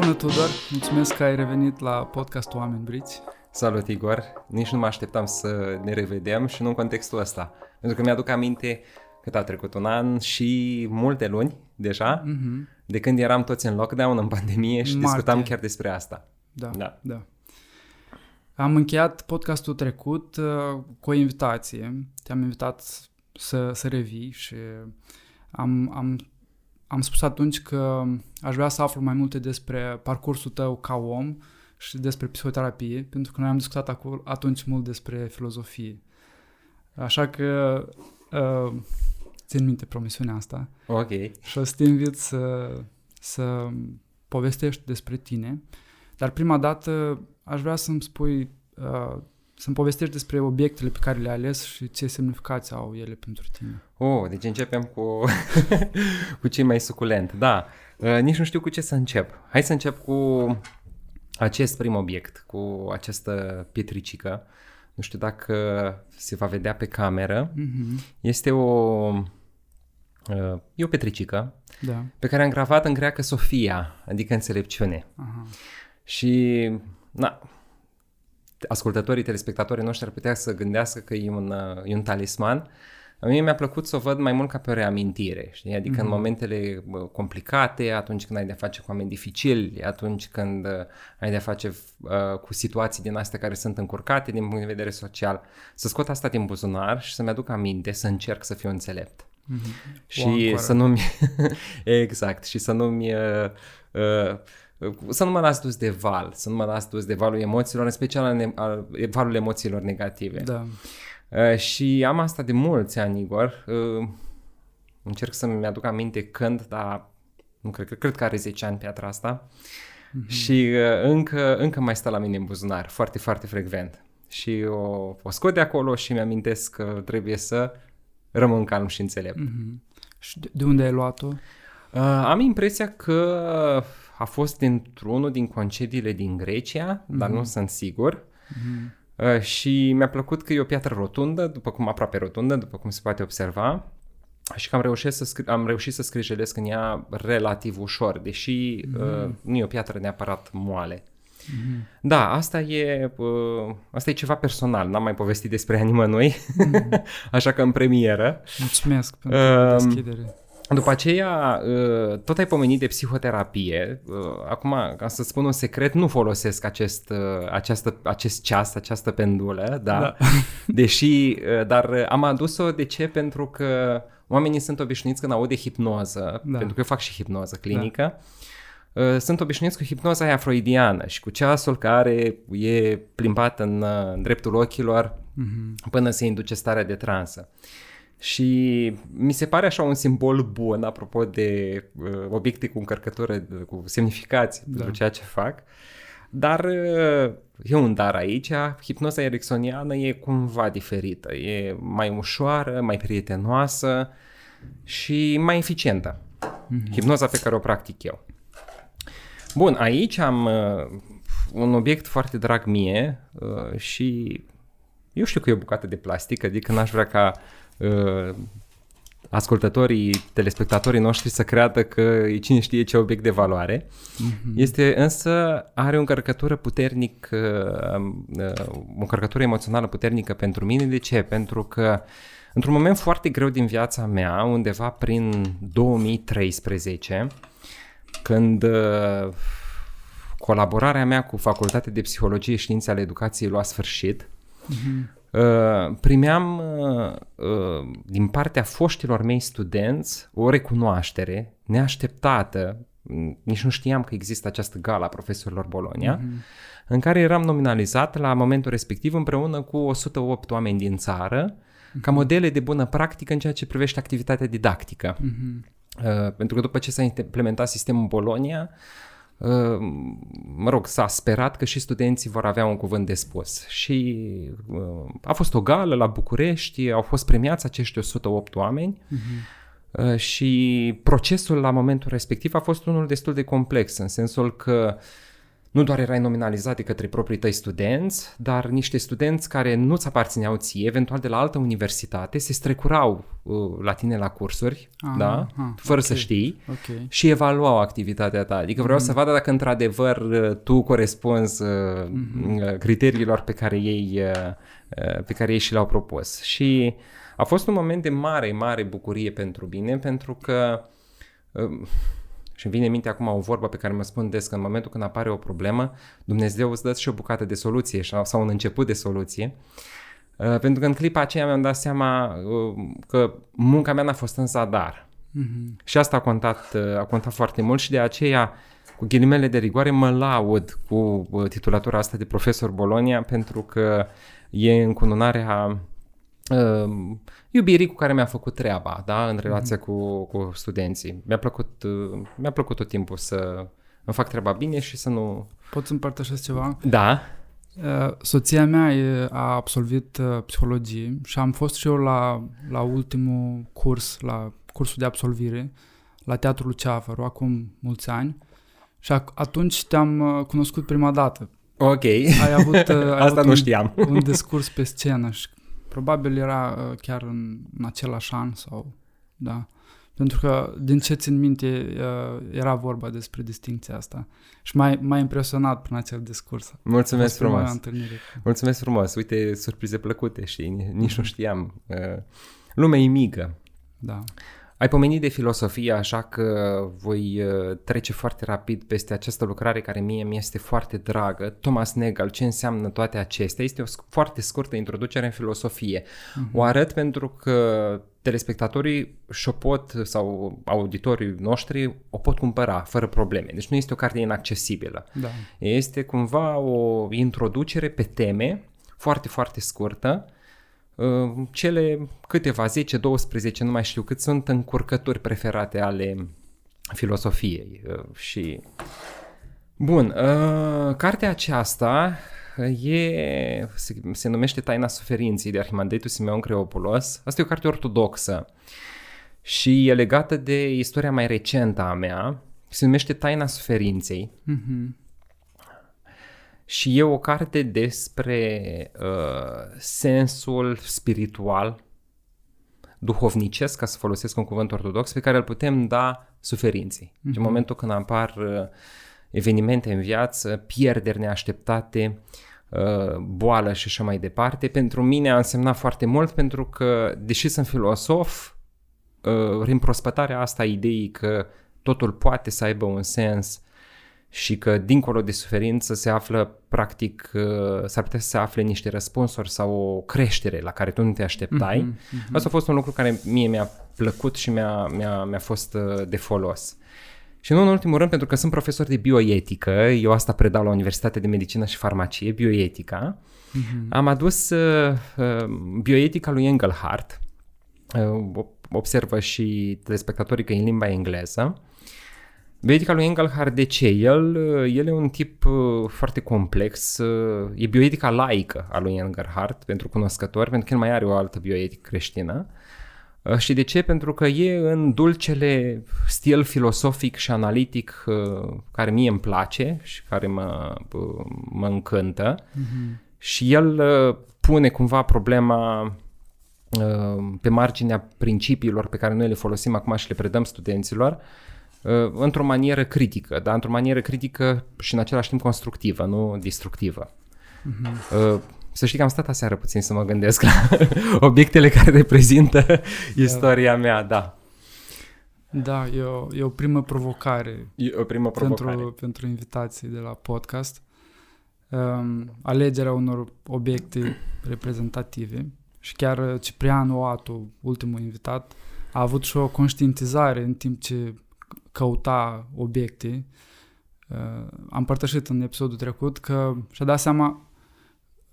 Bună, Tudor! Mulțumesc că ai revenit la podcastul Oameni Briți. Salut, Igor! Nici nu mă așteptam să ne revedem și nu în contextul ăsta. Pentru că mi-aduc aminte cât a trecut un an și multe luni deja, mm-hmm. de când eram toți în lockdown, în pandemie și Martie. discutam chiar despre asta. Da, da. da. Am încheiat podcastul trecut uh, cu o invitație. Te-am invitat să, să revii și am, am, am spus atunci că aș vrea să aflu mai multe despre parcursul tău ca om și despre psihoterapie, pentru că noi am discutat acolo, atunci mult despre filozofie. Așa că uh, țin minte promisiunea asta. Ok. Și o să te invit să, să povestești despre tine. Dar prima dată aș vrea să-mi spui, uh, să-mi povestești despre obiectele pe care le-ai ales și ce semnificație au ele pentru tine. Oh, deci începem cu, cu cei mai suculent. Da, uh, nici nu știu cu ce să încep. Hai să încep cu acest prim obiect, cu această pietricică. Nu știu dacă se va vedea pe cameră. Mm-hmm. Este o Uh, e o petricică da. pe care am gravat în greacă Sofia, adică înțelepciune. Aha. Și, na, ascultătorii, telespectatorii noștri ar putea să gândească că e un, uh, e un talisman. A mie mi-a plăcut să o văd mai mult ca pe o reamintire, știi? Adică mm-hmm. în mhm. momentele complicate, atunci când ai de-a face cu oameni dificili, atunci când uh, ai de-a face uh, cu situații din astea care sunt încurcate din punct de vedere social, să scot asta din buzunar și să-mi aduc aminte, să încerc să fiu înțelept. Mm-hmm. Și să nu-mi... exact, și să nu-mi... Uh, uh, să nu mă las dus de val, să nu mă las dus de valul emoțiilor, în special al, ne- al valul emoțiilor negative. Da. Uh, și am asta de mulți ani, Igor. Uh, încerc să-mi aduc aminte când, dar nu cred, cred că are 10 ani piatra asta. Mm-hmm. Și uh, încă, încă mai stă la mine în buzunar, foarte, foarte frecvent. Și o, o scot de acolo și mi-amintesc că trebuie să rămân calm și înțelept. Mm-hmm. Și de unde ai luat-o? Uh, am impresia că a fost dintr-unul din concediile din Grecia, mm-hmm. dar nu mhm. sunt sigur. Mm-hmm. Uh, și mi-a plăcut că e o piatră rotundă, după cum aproape rotundă, după cum se poate observa. Și că am reușit să, scri- am reușit să scrijelesc în ea relativ ușor, deși mm-hmm. uh, nu e o piatră neapărat moale. Mm-hmm. Da, asta e, uh, asta e ceva personal, n-am mai povestit despre ea nimănui, mm-hmm. așa că în premieră. Mulțumesc pentru uh, deschidere. După aceea, uh, tot ai pomenit de psihoterapie. Uh, acum, ca să spun un secret, nu folosesc acest, uh, această, acest ceas, această pendulă, da? da. Deși, dar am adus-o de ce? Pentru că oamenii sunt obișnuiți când aud de hipnoză, da. pentru că eu fac și hipnoză clinică, da Uh, sunt obișnuiți cu hipnoza aia freudiană și cu ceasul care e plimbat în, uh, în dreptul ochilor mm-hmm. până se induce starea de transă. Și mi se pare așa un simbol bun, apropo de uh, obiecte cu încărcătură, cu semnificații da. pentru ceea ce fac. Dar uh, e un dar aici, hipnoza ericksoniană e cumva diferită, e mai ușoară, mai prietenoasă și mai eficientă. Mm-hmm. Hipnoza pe care o practic eu. Bun, aici am uh, un obiect foarte drag mie uh, și eu știu că e o bucată de plastic, adică n-aș vrea ca uh, ascultătorii, telespectatorii noștri să creadă că e cine știe ce obiect de valoare. Mm-hmm. Este însă, are o încărcătură puternic, uh, uh, o încărcătură emoțională puternică pentru mine. De ce? Pentru că într-un moment foarte greu din viața mea, undeva prin 2013, când uh, colaborarea mea cu Facultatea de Psihologie și Științe ale Educației lua sfârșit, uh-huh. Uh, primeam uh, uh, din partea foștilor mei studenți o recunoaștere neașteptată, nici nu știam că există această gala a profesorilor Bolonia, uh-huh. în care eram nominalizat la momentul respectiv împreună cu 108 oameni din țară, uh-huh. ca modele de bună practică în ceea ce privește activitatea didactică. Uh-huh. Uh, pentru că după ce s-a implementat sistemul Bolonia, uh, mă rog, s-a sperat că și studenții vor avea un cuvânt de spus. Și uh, a fost o gală la București, au fost premiați acești 108 oameni uh-huh. și procesul la momentul respectiv a fost unul destul de complex, în sensul că nu doar erai nominalizat de către proprii tăi studenți, dar niște studenți care nu-ți aparțineau ție, eventual de la altă universitate, se strecurau uh, la tine la cursuri, ah, da? Ah, fără okay. să știi, okay. și evaluau activitatea ta. Adică vreau mm-hmm. să vadă dacă într-adevăr uh, tu corespunzi uh, mm-hmm. criteriilor pe care ei, uh, uh, pe care ei și le-au propus. Și a fost un moment de mare, mare bucurie pentru mine, pentru că uh, și îmi vine în minte acum o vorbă pe care mă spun des că în momentul când apare o problemă, Dumnezeu îți dă și o bucată de soluție sau un început de soluție. Uh, pentru că în clipa aceea mi-am dat seama uh, că munca mea n-a fost în zadar. Mm-hmm. Și asta a contat, uh, a contat foarte mult și de aceea, cu ghilimele de rigoare, mă laud cu titulatura asta de profesor Bolonia pentru că e încununarea uh, iubirii cu care mi-a făcut treaba, da, în relația mm-hmm. cu, cu studenții. Mi-a plăcut, uh, mi-a plăcut tot timpul să îmi fac treaba bine și să nu... Pot să împărtășesc ceva? Da. Uh, soția mea e, a absolvit uh, psihologie și am fost și eu la, la ultimul curs, la cursul de absolvire, la Teatrul Ceafăru, acum mulți ani. Și atunci te-am cunoscut prima dată. Ok. Ai avut, ai Asta avut nu știam. Un, un discurs pe scenă și Probabil era uh, chiar în, în același an sau, da. Pentru că, din ce țin minte, uh, era vorba despre distinția asta. Și m-a, m-a impresionat prin acel discurs. Mulțumesc frumos. Mulțumesc frumos. Uite, surprize plăcute și nici nu știam. Uh, lumea e mică. Da. Ai pomenit de filosofie, așa că voi uh, trece foarte rapid peste această lucrare care mie mi este foarte dragă. Thomas Nagel, ce înseamnă toate acestea? Este o foarte scurtă introducere în filosofie. Uh-huh. O arăt pentru că telespectatorii și-o pot, sau auditorii noștri, o pot cumpăra fără probleme. Deci nu este o carte inaccesibilă. Da. Este cumva o introducere pe teme foarte, foarte scurtă, Ă, cele câteva, 10-12, nu mai știu cât, sunt încurcături preferate ale filosofiei ă, și... Bun, ă, cartea aceasta e, se, se numește Taina Suferinței de Arhimandritul Simeon Creopulos. Asta e o carte ortodoxă și e legată de istoria mai recentă a mea. Se numește Taina Suferinței. Mm-hmm. Și e o carte despre uh, sensul spiritual, duhovnicesc, ca să folosesc un cuvânt ortodox, pe care îl putem da suferinței. Mm-hmm. În momentul când apar uh, evenimente în viață, pierderi neașteptate, uh, boală și așa mai departe, pentru mine a însemnat foarte mult pentru că, deși sunt filosof, uh, prin prospătarea asta ideii că totul poate să aibă un sens și că dincolo de suferință se află practic, uh, s-ar putea să se afle niște răspunsuri sau o creștere la care tu nu te așteptai. Mm-hmm, mm-hmm. Asta a fost un lucru care mie mi-a plăcut și mi-a, mi-a, mi-a fost uh, de folos. Și nu în ultimul rând, pentru că sunt profesor de bioetică, eu asta predau la Universitatea de Medicină și Farmacie, bioetica, mm-hmm. am adus uh, uh, bioetica lui Engelhardt, uh, observă și telespectatorii că e în limba engleză, Bioetica lui Engelhard, de ce? El, el e un tip uh, foarte complex, uh, e bioetica laică a lui Engelhard pentru cunoscători, pentru că el mai are o altă bioetică creștină. Uh, și de ce? Pentru că e în dulcele stil filosofic și analitic care mie îmi place și care mă, mă încântă. Mm-hmm. Și el pune cumva problema pe marginea principiilor pe care noi le folosim acum și le predăm studenților, Uh, într-o manieră critică, dar într-o manieră critică și în același timp constructivă, nu destructivă. Uh-huh. Să știi că am stat aseară puțin să mă gândesc la obiectele care reprezintă da. istoria mea, da. Da, e o, e o primă provocare. E o primă provocare. Pentru, pentru invitații de la podcast. Um, alegerea unor obiecte reprezentative și chiar Ciprian Oatu, ultimul invitat, a avut și o conștientizare în timp ce căuta obiecte. Uh, am împărtășit în episodul trecut că și-a dat seama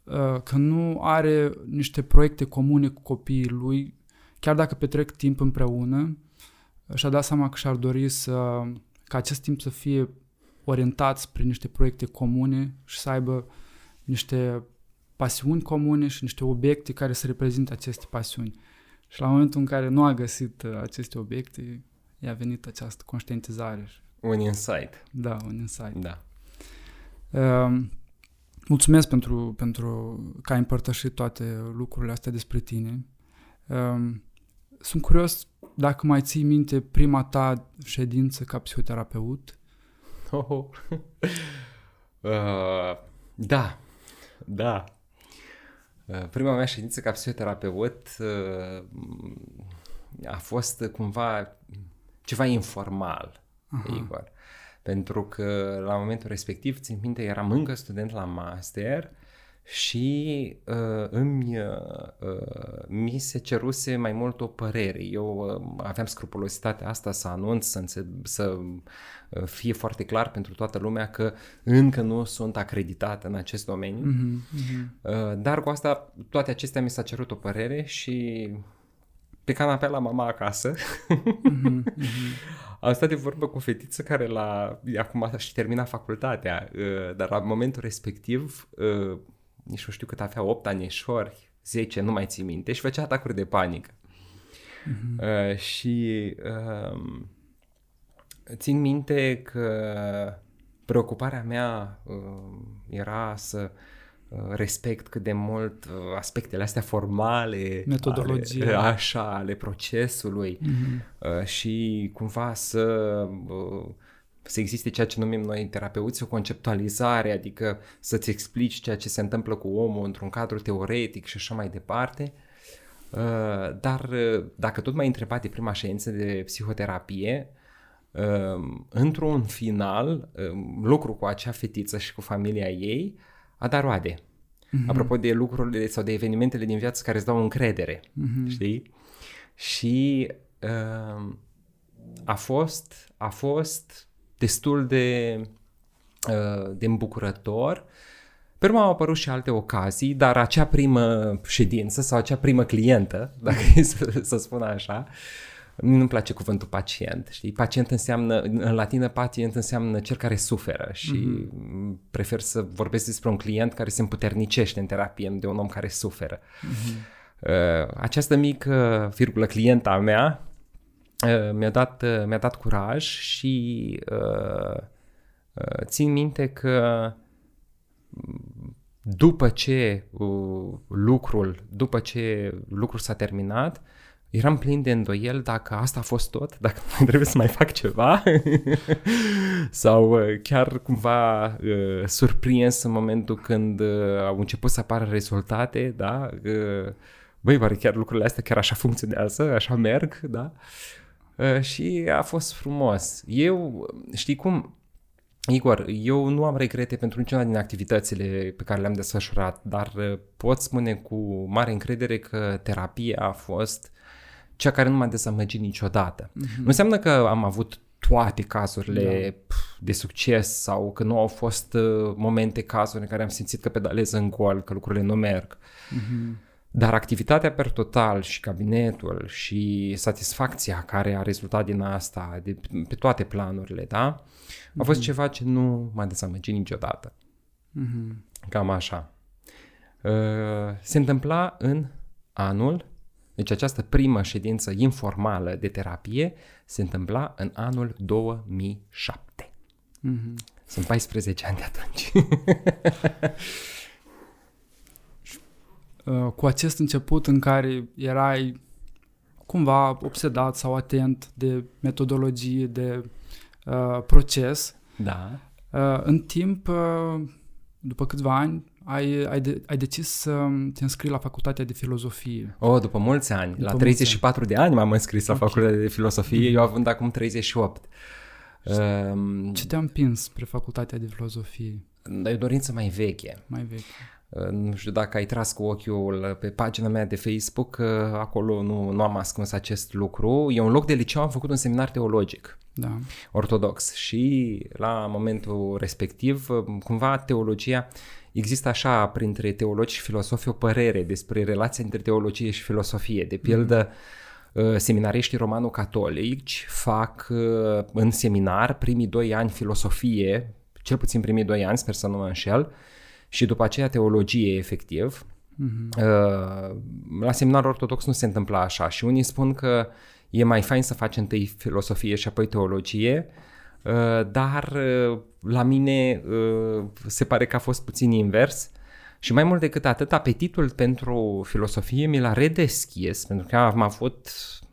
uh, că nu are niște proiecte comune cu copiii lui, chiar dacă petrec timp împreună, și-a dat seama că și-ar dori să, ca acest timp să fie orientat spre niște proiecte comune și să aibă niște pasiuni comune și niște obiecte care să reprezinte aceste pasiuni. Și la momentul în care nu a găsit uh, aceste obiecte, i-a venit această conștientizare. Un insight. Da, un insight. Da. Uh, mulțumesc pentru, pentru că ai împărtășit toate lucrurile astea despre tine. Uh, sunt curios dacă mai ții minte prima ta ședință ca psihoterapeut. Oh, oh. uh, da, da. Uh, prima mea ședință ca psihoterapeut uh, a fost cumva ceva informal, Aha. Igor. Pentru că la momentul respectiv, țin minte, eram încă student la master și uh, îmi, uh, uh, mi se ceruse mai mult o părere. Eu uh, aveam scrupulositatea asta să anunț, să, înțe- să uh, fie foarte clar pentru toată lumea că încă nu sunt acreditat în acest domeniu. Uh-huh, uh-huh. Uh, dar cu asta, toate acestea mi s-a cerut o părere și pe canapea la mama acasă. Uh-huh, uh-huh. Am stat de vorbă cu o fetiță care la, acum și termina facultatea, uh, dar la momentul respectiv uh, nici nu știu cât avea, 8 anișori, 10, nu mai țin minte, și făcea atacuri de panică. Uh-huh. Uh, și uh, țin minte că preocuparea mea uh, era să uh, respect cât de mult uh, aspectele astea formale, metodologie, ale, așa, ale procesului uh-huh. uh, și cumva să uh, să existe ceea ce numim noi terapeuți, o conceptualizare, adică să-ți explici ceea ce se întâmplă cu omul într-un cadru teoretic și așa mai departe. Uh, dar uh, dacă tot m-ai întrebat de prima ședință de psihoterapie, uh, într-un final, lucru cu acea fetiță și cu familia ei a dat roade. Mm-hmm. Apropo de lucrurile sau de evenimentele din viață care îți dau încredere, mm-hmm. știi? Și a fost, a fost destul de, uh, de îmbucurător. Pe urmă au apărut și alte ocazii, dar acea primă ședință sau acea primă clientă, dacă e să, să spun așa, nu-mi place cuvântul pacient, știi? Pacient înseamnă, în latină pacient înseamnă cel care suferă și mm-hmm. prefer să vorbesc despre un client care se împuternicește în terapie, nu de un om care suferă. Mm-hmm. Uh, această mică virgulă clienta mea Uh, mi-a dat, uh, mi-a dat curaj și uh, uh, țin minte că după ce uh, lucrul, după ce lucrul s-a terminat, eram plin de îndoiel dacă asta a fost tot, dacă mai trebuie să mai fac ceva sau uh, chiar cumva uh, surprins în momentul când uh, au început să apară rezultate, da? Uh, băi, oare chiar lucrurile astea chiar așa funcționează, așa merg, da? Uh, Uh, și a fost frumos. Eu, știi cum, Igor, eu nu am regrete pentru niciuna din activitățile pe care le-am desfășurat, dar uh, pot spune cu mare încredere că terapia a fost cea care nu m-a dezamăgit niciodată. Mm-hmm. Nu înseamnă că am avut toate cazurile da. de succes sau că nu au fost uh, momente, cazuri în care am simțit că pedalez în gol, că lucrurile nu merg. Mm-hmm. Dar activitatea per total și cabinetul și satisfacția care a rezultat din asta, de, pe toate planurile, da? A fost mm-hmm. ceva ce nu m-a dezamăgit niciodată. Mm-hmm. Cam așa. Uh, se întâmpla în anul, deci această primă ședință informală de terapie se întâmpla în anul 2007. Mm-hmm. Sunt 14 ani de atunci. Uh, cu acest început în care erai cumva obsedat sau atent de metodologie, de uh, proces. Da. Uh, în timp, uh, după câțiva ani, ai, ai, de, ai decis să te înscrii la facultatea de filozofie. Oh, după mulți ani. După la 34 ani. de ani m-am înscris okay. la facultatea de filozofie, mm-hmm. eu având acum 38. Um, Ce te-a împins spre facultatea de filozofie? E o dorință mai veche. Mai veche. Uh, nu știu dacă ai tras cu ochiul pe pagina mea de Facebook, uh, acolo nu, nu am ascuns acest lucru. E un loc de liceu, am făcut un seminar teologic. Da. Ortodox și la momentul respectiv, uh, cumva teologia, există așa printre teologi și filosofi o părere despre relația între teologie și filosofie. De pildă, mm. seminariștii romano-catolici fac în seminar primii doi ani filosofie, cel puțin primii doi ani, sper să nu mă înșel, și după aceea teologie efectiv. Uh-huh. La seminar ortodox nu se întâmplă așa și unii spun că e mai fain să faci întâi filosofie și apoi teologie dar la mine se pare că a fost puțin invers. Și mai mult decât atât, apetitul pentru filosofie mi l-a redeschis, pentru că am avut,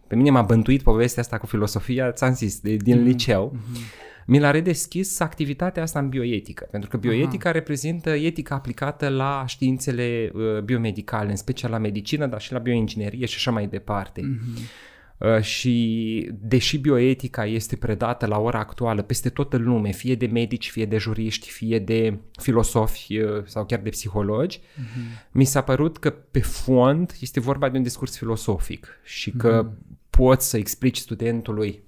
pe mine m-a bântuit povestea asta cu filosofia, ți-am zis, de, din mm-hmm. liceu. Mm-hmm mi l-a redeschis activitatea asta în bioetică, pentru că bioetica Aha. reprezintă etica aplicată la științele uh, biomedicale, în special la medicină, dar și la bioinginerie și așa mai departe. Mm-hmm. Uh, și deși bioetica este predată la ora actuală peste tot în lume, fie de medici, fie de juriști, fie de filosofi uh, sau chiar de psihologi, uh-huh. mi s-a părut că pe fond este vorba de un discurs filosofic și că uh-huh. poți să explici studentului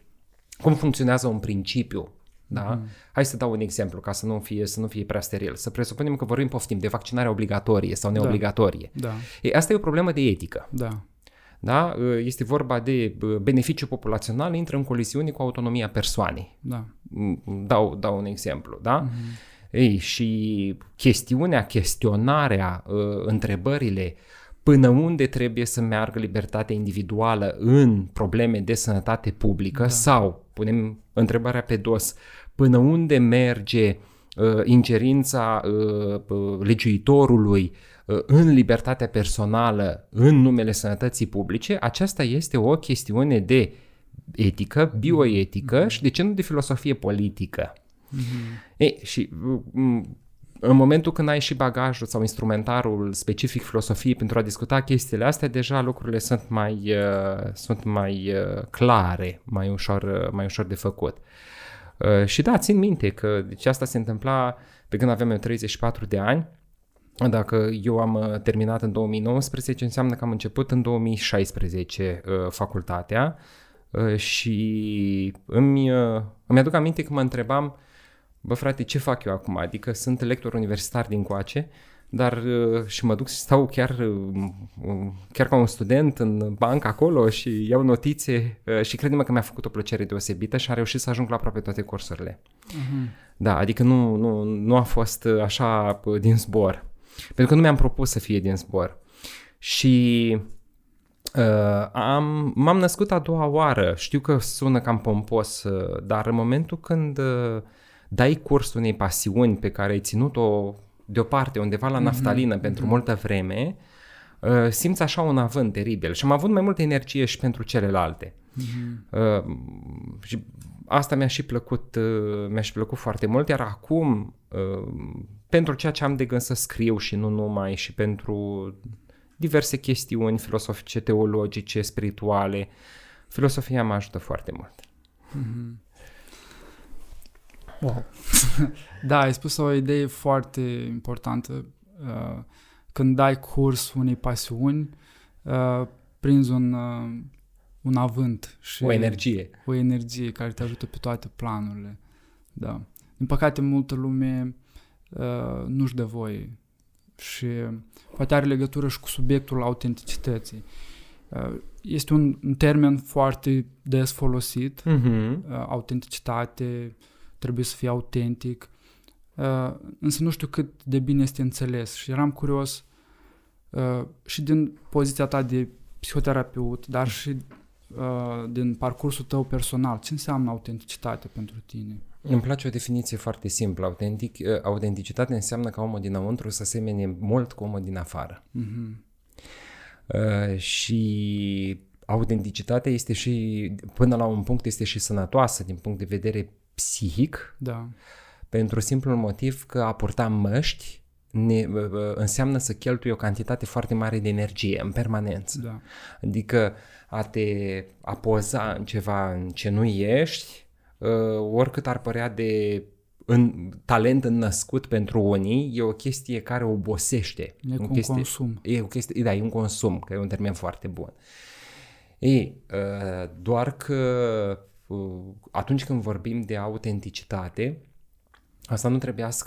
cum funcționează un principiu da? Mm-hmm. Hai să dau un exemplu ca să nu fie, să nu fie prea steril. Să presupunem că vorbim, poftim, de vaccinare obligatorie sau da. neobligatorie. Da. da. E, asta e o problemă de etică. Da. Da? Este vorba de beneficiu populațional, intră în coliziune cu autonomia persoanei. Da. Dau, dau un exemplu. Da? Mm-hmm. Ei, și chestiunea, chestionarea, întrebările, până unde trebuie să meargă libertatea individuală în probleme de sănătate publică da. sau, punem întrebarea pe dos, până unde merge uh, ingerința uh, uh legiuitorului uh, în libertatea personală în numele sănătății publice, aceasta este o chestiune de etică, bioetică mm-hmm. și de ce nu de filosofie politică. Mm-hmm. Ei, și în momentul când ai și bagajul sau instrumentarul specific filosofiei pentru a discuta chestiile astea, deja lucrurile sunt mai, uh, sunt mai uh, clare, mai ușor, uh, mai ușor de făcut. Uh, și da, țin minte că deci asta se întâmpla pe când aveam eu 34 de ani, dacă eu am uh, terminat în 2019, înseamnă că am început în 2016 uh, facultatea uh, și îmi, uh, îmi aduc aminte că mă întrebam bă frate, ce fac eu acum? Adică sunt lector universitar din coace, dar uh, și mă duc și stau chiar, uh, uh, chiar ca un student în bancă acolo și iau notițe și credem că mi-a făcut o plăcere deosebită și am reușit să ajung la aproape toate cursurile. Uh-huh. Da, adică nu, nu, nu a fost așa din zbor. Pentru că nu mi-am propus să fie din zbor. Și uh, am, m-am născut a doua oară. Știu că sună cam pompos, dar în momentul când uh, dai curs unei pasiuni pe care ai ținut-o deoparte, undeva la mhm, naftalină mm-hmm. pentru mm-hmm. multă vreme, uh, simți așa un avânt teribil și am avut mai multă energie și pentru celelalte. Mm-hmm. Uh, și asta mi-a și plăcut, uh, mi-a și plăcut foarte mult, iar acum, uh, pentru ceea ce am de gând să scriu și nu numai, și pentru diverse chestiuni filosofice, teologice, spirituale, filosofia mă ajută foarte mult. Mm-hmm. Wow. da, ai spus o idee foarte importantă. Uh, când dai curs unei pasiuni, uh, prinzi un, uh, un avânt și o energie. O energie care te ajută pe toate planurile. Da. Din păcate, multă lume uh, nu-și dă voie și poate are legătură și cu subiectul autenticității. Uh, este un, un termen foarte des folosit, uh-huh. uh, autenticitate, trebuie să fie autentic, uh, însă nu știu cât de bine este înțeles și eram curios uh, și din poziția ta de psihoterapeut, dar și uh, din parcursul tău personal, ce înseamnă autenticitate pentru tine? Îmi place o definiție foarte simplă. Autentic, autenticitate înseamnă ca omul dinăuntru să semene mult cu omul din afară. Mm-hmm. Uh, și autenticitatea este și, până la un punct, este și sănătoasă din punct de vedere psihic, da. pentru simplul motiv că a purta măști ne, înseamnă să cheltui o cantitate foarte mare de energie în permanență. Da. Adică a te a poza în ceva în ce nu ești, uh, oricât ar părea de în, talent înnăscut pentru unii, e o chestie care obosește. E un chestie, consum. E o chestie, da, e un consum, că e un termen foarte bun. Ei, uh, doar că atunci când vorbim de autenticitate, asta nu,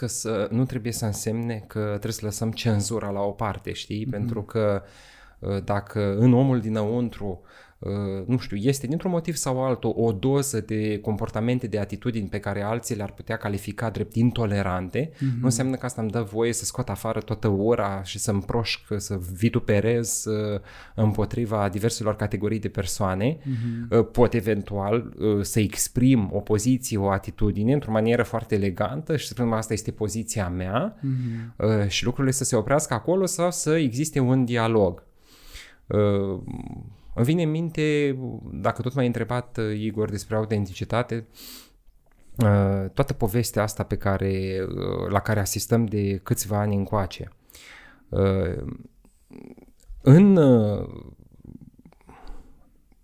să, nu trebuie să însemne că trebuie să lăsăm cenzura la o parte, știi? Mm-hmm. Pentru că uh, dacă în omul dinăuntru Uh, nu știu, este dintr-un motiv sau altul o doză de comportamente, de atitudini pe care alții le-ar putea califica drept intolerante, mm-hmm. nu înseamnă că asta îmi dă voie să scot afară toată ora și să împroșc, să vituperez uh, împotriva diverselor categorii de persoane. Mm-hmm. Pot eventual să exprim o poziție, o atitudine într-o manieră foarte elegantă și să spunem asta este poziția mea mm-hmm. și lucrurile să se oprească acolo sau să existe un dialog. Îmi vine în minte, dacă tot m-ai întrebat, uh, Igor, despre autenticitate, uh, toată povestea asta pe care, uh, la care asistăm de câțiva ani încoace. În,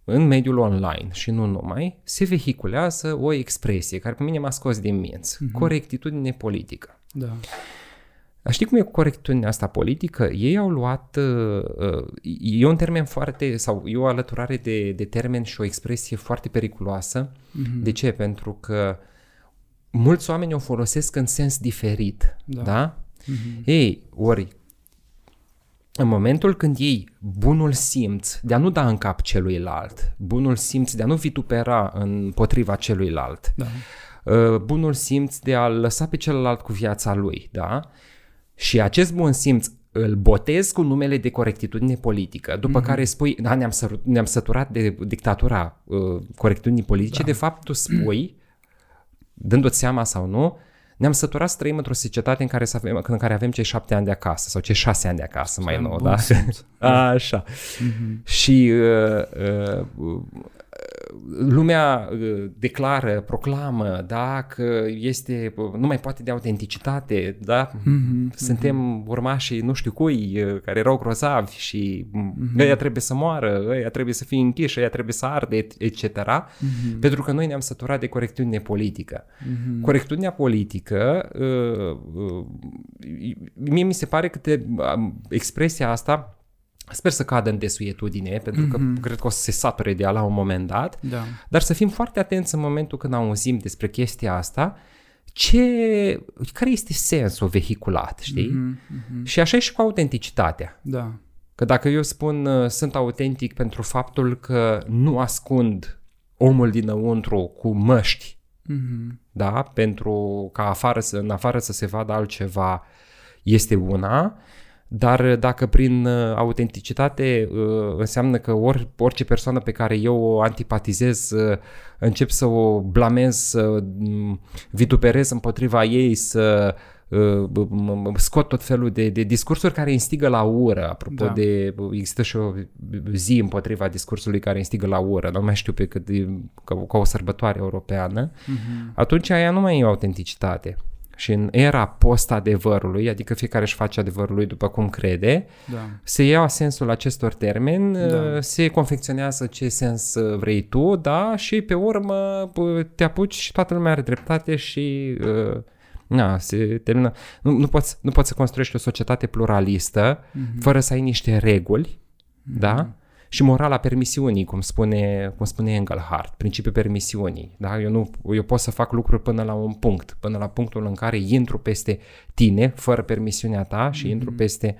în mediul online și nu numai, se vehiculează o expresie care pe mine m-a scos din minți, uh-huh. corectitudine politică. Da. Dar știi cum e cu corectitudinea asta politică? Ei au luat, uh, uh, e un termen foarte, sau e o alăturare de, de termen și o expresie foarte periculoasă. Mm-hmm. De ce? Pentru că mulți oameni o folosesc în sens diferit. Da? da? Mm-hmm. Ei, ori, în momentul când ei bunul simț de a nu da în cap celuilalt, bunul simț de a nu vitupera împotriva celuilalt, da. Uh, bunul simț de a lăsa pe celălalt cu viața lui, da? Și acest bun simț îl botez cu numele de corectitudine politică, după mm-hmm. care spui, da, ne-am, săr- ne-am săturat de dictatura uh, corectitudinii politice, da. de fapt tu spui, dându-ți seama sau nu, ne-am săturat să trăim într-o societate în care, să avem, în care avem cei șapte ani de acasă sau cei șase ani de acasă mai nou, da? Așa. Mm-hmm. Și uh, uh, lumea uh, declară, proclamă, da, că este, nu mai poate de autenticitate, da, mm-hmm, suntem mm-hmm. urmașii nu știu cui, uh, care erau grozavi și mm-hmm. ăia trebuie să moară, ăia trebuie să fie închiși, ăia trebuie să arde, etc., mm-hmm. pentru că noi ne-am săturat de corectitudine politică. Mm-hmm. Corectitudinea politică, uh, uh, mie mi se pare că te, uh, expresia asta Sper să cadă în desuetudine, pentru mm-hmm. că mhm. cred că o să se sature de ea la un moment dat, da. dar să fim foarte atenți în momentul când auzim despre chestia asta, ce, care este sensul vehiculat, știi? Mm-hmm, mm-hmm. Și așa e și cu autenticitatea. Da. Că dacă eu spun uh, sunt autentic pentru faptul că nu ascund omul dinăuntru cu măști, mm-hmm. da, pentru ca afară să, în afară să se vadă altceva, este una, dar uh, dacă prin uh, autenticitate uh, înseamnă că or, orice persoană pe care eu o antipatizez încep să o blamez, să mm, vituperez împotriva ei, să scot tot felul de, de discursuri care instigă la ură. Apropo da. de, există și o zi împotriva discursului care instigă la ură, nu mai știu pe cât, ca, ca o sărbătoare europeană, uh-huh. atunci aia nu mai e autenticitate. Și în era post-adevărului, adică fiecare își face adevărul lui după cum crede, da. se ia sensul acestor termeni, da. Uh, se confecționează ce sens uh, vrei tu, da, și pe urmă te apuci și toată lumea are dreptate și uh, na, se termină. Nu, nu, poți, nu poți să construiești o societate pluralistă mm-hmm. fără să ai niște reguli, mm-hmm. da? Și morala permisiunii, cum spune, cum spune Engelhardt, principiul permisiunii. Da? Eu, nu, eu pot să fac lucruri până la un punct, până la punctul în care intru peste tine, fără permisiunea ta și mm-hmm. intru peste,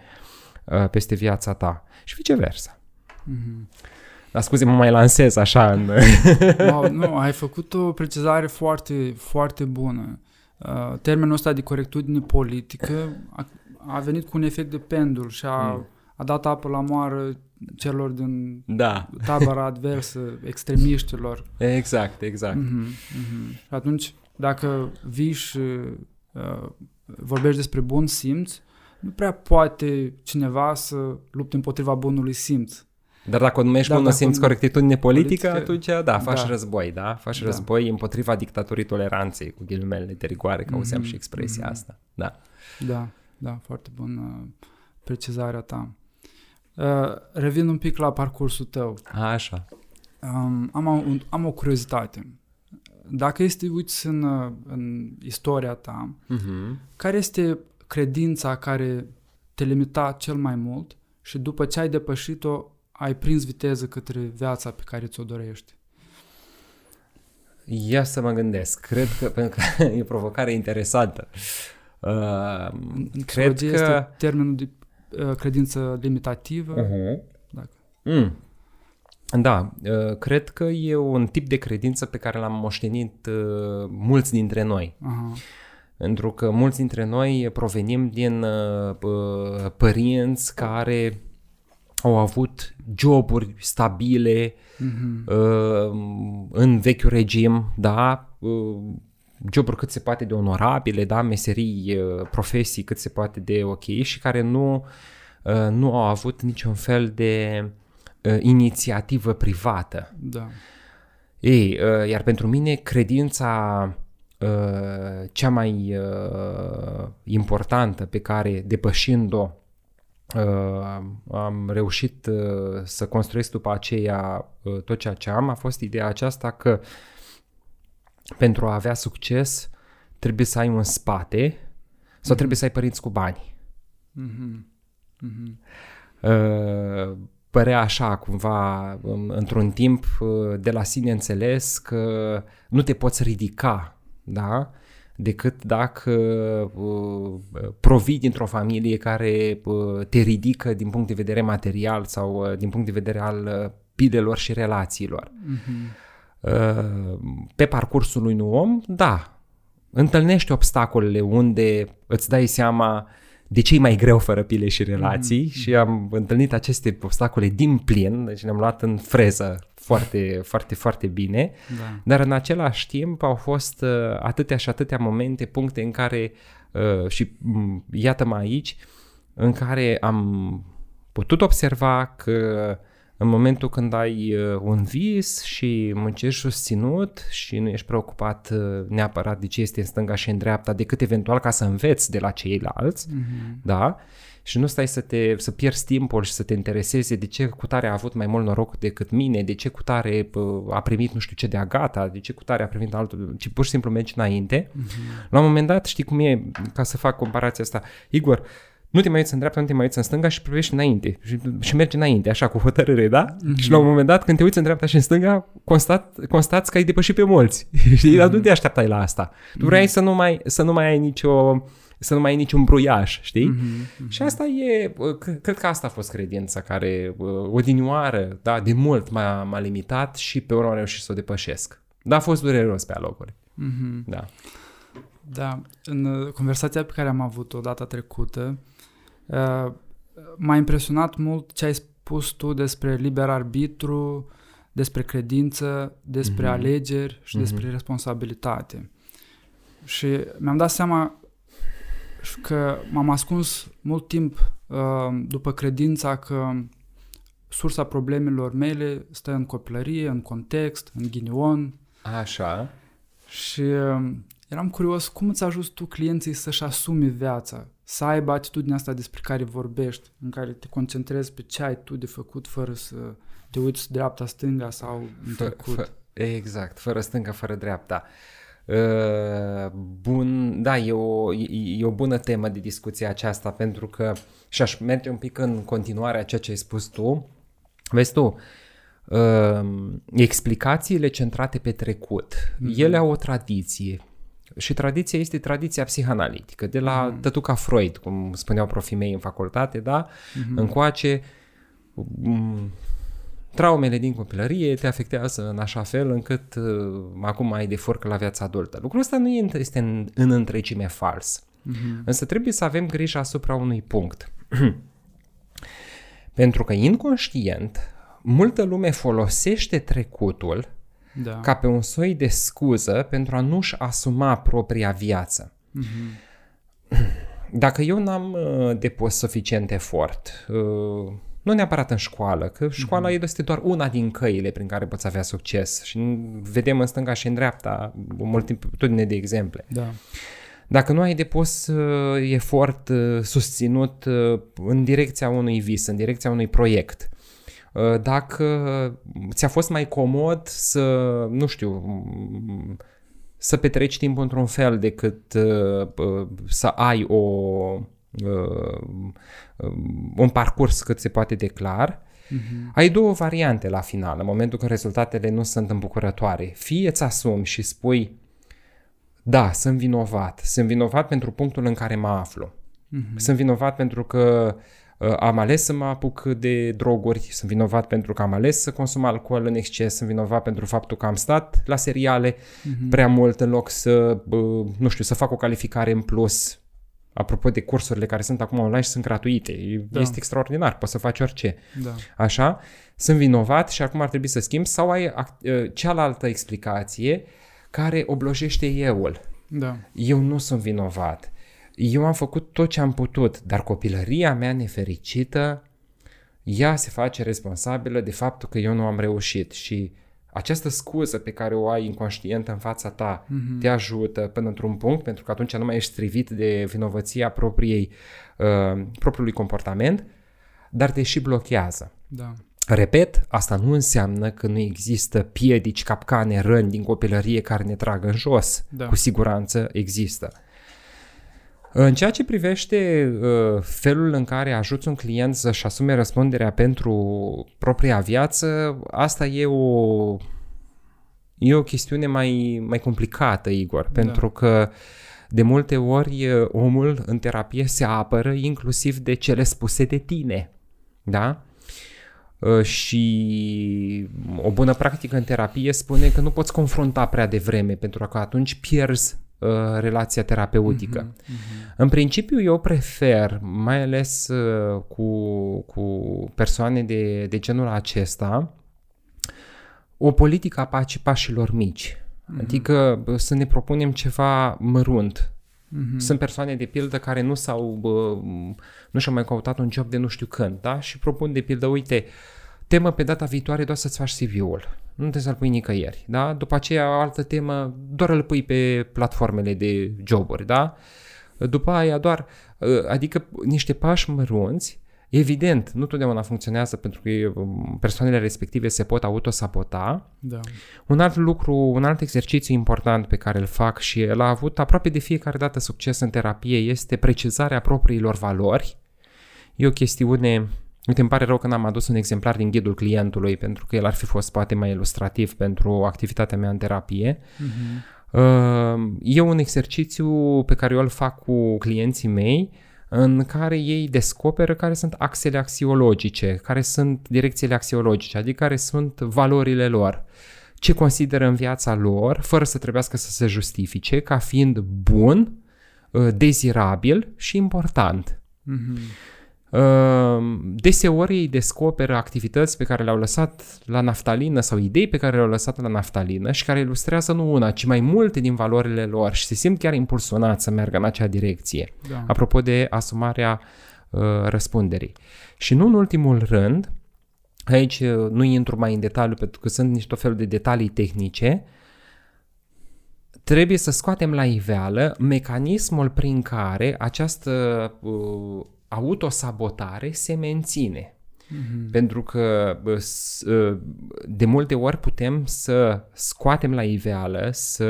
uh, peste viața ta și viceversa. Mm-hmm. Dar scuze, mă mai lansez așa în... wow, nu, ai făcut o precizare foarte, foarte bună. Uh, termenul ăsta de corectitudine politică a, a venit cu un efect de pendul și a, mm. a dat apă la moară celor din da. tabăra adversă, extremiștilor. Exact, exact. Mm-hmm, mm-hmm. Și atunci, dacă vii și uh, vorbești despre bun simț, nu prea poate cineva să lupte împotriva bunului simț. Dar dacă o numești bunul simț corectitudine politică, politică, atunci da, faci da. război, da? Faci da. război împotriva dictaturii toleranței, cu ghilimele de rigoare, că auzeam mm-hmm, și expresia mm-hmm. asta. Da. Da, da, foarte bună precizarea ta. Uh, revin un pic la parcursul tău. Așa. Um, am, un, am o curiozitate. Dacă este uiți în, uh, în istoria ta, uh-huh. care este credința care te limita cel mai mult și după ce ai depășit-o, ai prins viteză către viața pe care ți-o dorești? Ia să mă gândesc. Cred că, pentru că e o provocare interesantă. Uh, cred că... Este termenul de Uh, credință limitativă. Uh-huh. Mm. Da, uh, cred că e un tip de credință pe care l-am moștenit uh, mulți dintre noi. Aha. Pentru că mulți dintre noi provenim din uh, părinți care au avut joburi stabile mm-hmm. în vechiul regim, da, joburi cât se poate de onorabile, da, meserii, profesii cât se poate de ok și care nu, nu au avut niciun fel de uh, inițiativă privată. Da. Ei, uh, iar pentru mine credința uh, cea mai uh, importantă pe care depășind-o uh, am reușit uh, să construiesc după aceea uh, tot ceea ce am a fost ideea aceasta că pentru a avea succes trebuie să ai un spate sau mm-hmm. trebuie să ai părinți cu bani. Mm-hmm. Mm-hmm. Uh, părea așa cumva într-un timp uh, de la sine înțeles că nu te poți ridica, da? decât dacă uh, provii dintr-o familie care uh, te ridică din punct de vedere material sau uh, din punct de vedere al uh, pilelor și relațiilor. Mm-hmm. Uh, pe parcursul unui om, da, întâlnești obstacolele unde îți dai seama uh, de ce e mai greu fără pile și relații mm-hmm. și am întâlnit aceste obstacole din plin, deci ne-am luat în freză foarte, foarte, foarte bine, da. dar în același timp au fost uh, atâtea și atâtea momente, puncte în care, uh, și um, iată-mă aici, în care am putut observa că în momentul când ai uh, un vis și muncești susținut și nu ești preocupat uh, neapărat de ce este în stânga și în dreapta, decât eventual ca să înveți de la ceilalți, mm-hmm. da? Și nu stai să te să pierzi timpul și să te intereseze de ce cutare a avut mai mult noroc decât mine, de ce cutare a primit nu știu ce de agata, de ce cutare a primit altul, ci pur și simplu mergi înainte. Mm-hmm. La un moment dat, știi cum e, ca să fac comparația asta, Igor, uh, nu te mai uiți în dreapta, nu te mai uiți în stânga și privești înainte și, și mergi înainte, așa, cu hotărâre, da? Mm-hmm. Și la un moment dat, când te uiți în dreapta și în stânga, constat, constați că ai depășit pe mulți. Știi? Mm-hmm. Dar nu te așteptai la asta. Tu mm-hmm. vrei să nu mai, să nu mai ai nicio să nu mai ai niciun bruiaș, știi? Mm-hmm, Și asta e, cred că asta a fost credința care odinioară, da, de mult m-a, m-a limitat și pe urmă am reușit să o depășesc. Dar a fost dureros pe alocuri. Mm-hmm. Da. Da, în uh, conversația pe care am avut-o data trecută, Uh, m-a impresionat mult ce ai spus tu despre liber arbitru, despre credință, despre mm-hmm. alegeri și mm-hmm. despre responsabilitate. Și mi-am dat seama că m-am ascuns mult timp uh, după credința că sursa problemelor mele stă în copilărie, în context, în ghinion. Așa. Și uh, eram curios cum îți ajuți tu clienții să-și asumi viața, să aibă atitudinea asta despre care vorbești, în care te concentrezi pe ce ai tu de făcut fără să te uiți dreapta, stânga sau în trecut. Fă, exact, fără stânga, fără dreapta. Uh, bun, da, e o, e, e o bună temă de discuție aceasta pentru că și aș merge un pic în continuare a ceea ce ai spus tu. Vezi tu, uh, explicațiile centrate pe trecut, mm-hmm. ele au o tradiție, și tradiția este tradiția psihanalitică, de la mm. tătuca Freud, cum spuneau profii mei în facultate, da? Mm-hmm. Încoace, um, traumele din copilărie te afectează în așa fel încât uh, acum ai de furcă la viața adultă. Lucrul ăsta nu este în, în întregime fals. Mm-hmm. Însă trebuie să avem grijă asupra unui punct. Pentru că inconștient, multă lume folosește trecutul da. ca pe un soi de scuză pentru a nu-și asuma propria viață. Mm-hmm. Dacă eu n-am uh, depus suficient efort, uh, nu neapărat în școală, că școala mm-hmm. este doar una din căile prin care poți avea succes și vedem în stânga și în dreapta o multitudine de exemple. Da. Dacă nu ai depus uh, efort uh, susținut uh, în direcția unui vis, în direcția unui proiect, Uh, dacă ți-a fost mai comod să, nu știu, să petreci timp într-un fel decât uh, uh, să ai o, un parcurs cât se poate de clar, uh-huh. ai două variante la final, în momentul când rezultatele nu sunt îmbucurătoare. Fie îți asumi și spui, da, sunt vinovat, sunt vinovat pentru punctul în care mă aflu. Uh-huh. Sunt vinovat pentru că Uh, am ales să mă apuc de droguri, sunt vinovat pentru că am ales să consum alcool în exces, sunt vinovat pentru faptul că am stat la seriale uh-huh. prea mult în loc să, nu știu, să fac o calificare în plus. Apropo de cursurile care sunt acum online și sunt gratuite. Da. Este extraordinar, poți să faci orice. Da. Așa, sunt vinovat și acum ar trebui să schimb sau ai uh, cealaltă explicație care oblojește euul. Da. Eu nu sunt vinovat eu am făcut tot ce am putut, dar copilăria mea nefericită, ea se face responsabilă de faptul că eu nu am reușit și această scuză pe care o ai inconștient în fața ta mm-hmm. te ajută până într-un punct, pentru că atunci nu mai ești strivit de vinovăția propriei, uh, propriului comportament, dar te și blochează. Da. Repet, asta nu înseamnă că nu există piedici, capcane, răni din copilărie care ne trag în jos. Da. Cu siguranță există. În ceea ce privește uh, felul în care ajuți un client să-și asume răspunderea pentru propria viață, asta e o, e o chestiune mai, mai complicată, Igor, da. pentru că de multe ori uh, omul în terapie se apără inclusiv de cele spuse de tine. Da? Uh, și o bună practică în terapie spune că nu poți confrunta prea devreme pentru că atunci pierzi Uh, relația terapeutică. Uh-huh, uh-huh. În principiu eu prefer, mai ales uh, cu, cu persoane de, de genul acesta, o politică a paci, pașilor mici. Uh-huh. Adică să ne propunem ceva mărunt. Uh-huh. Sunt persoane de pildă care nu s-au nu și-au mai căutat un job de nu știu când, da? Și propun de pildă, uite, temă pe data viitoare doar să-ți faci CV-ul nu trebuie să-l pui nicăieri, da? După aceea, o altă temă, doar îl pui pe platformele de joburi, da? După aia doar, ă, adică niște pași mărunți, Evident, nu totdeauna funcționează pentru că um, persoanele respective se pot autosabota. Da. Un alt lucru, un alt exercițiu important pe care îl fac și el a avut aproape de fiecare dată succes în terapie este precizarea propriilor valori. E o chestiune Uite, îmi pare rău că n-am adus un exemplar din ghidul clientului, pentru că el ar fi fost poate mai ilustrativ pentru activitatea mea în terapie. Uh-huh. E un exercițiu pe care eu îl fac cu clienții mei, în care ei descoperă care sunt axele axiologice, care sunt direcțiile axiologice, adică care sunt valorile lor, ce consideră în viața lor, fără să trebuiască să se justifice, ca fiind bun, uh, dezirabil și important. Uh-huh. Ehm, deseori ei descoperă activități pe care le-au lăsat la naftalină sau idei pe care le-au lăsat la naftalină și care ilustrează nu una, ci mai multe din valorile lor și se simt chiar impulsionați să meargă în acea direcție. Da. Apropo de asumarea uh, răspunderii. Și nu în ultimul rând, aici uh, nu intru mai în detaliu pentru că sunt niște fel de detalii tehnice, trebuie să scoatem la iveală mecanismul prin care această uh, autosabotare se menține. Mm-hmm. Pentru că de multe ori putem să scoatem la iveală, să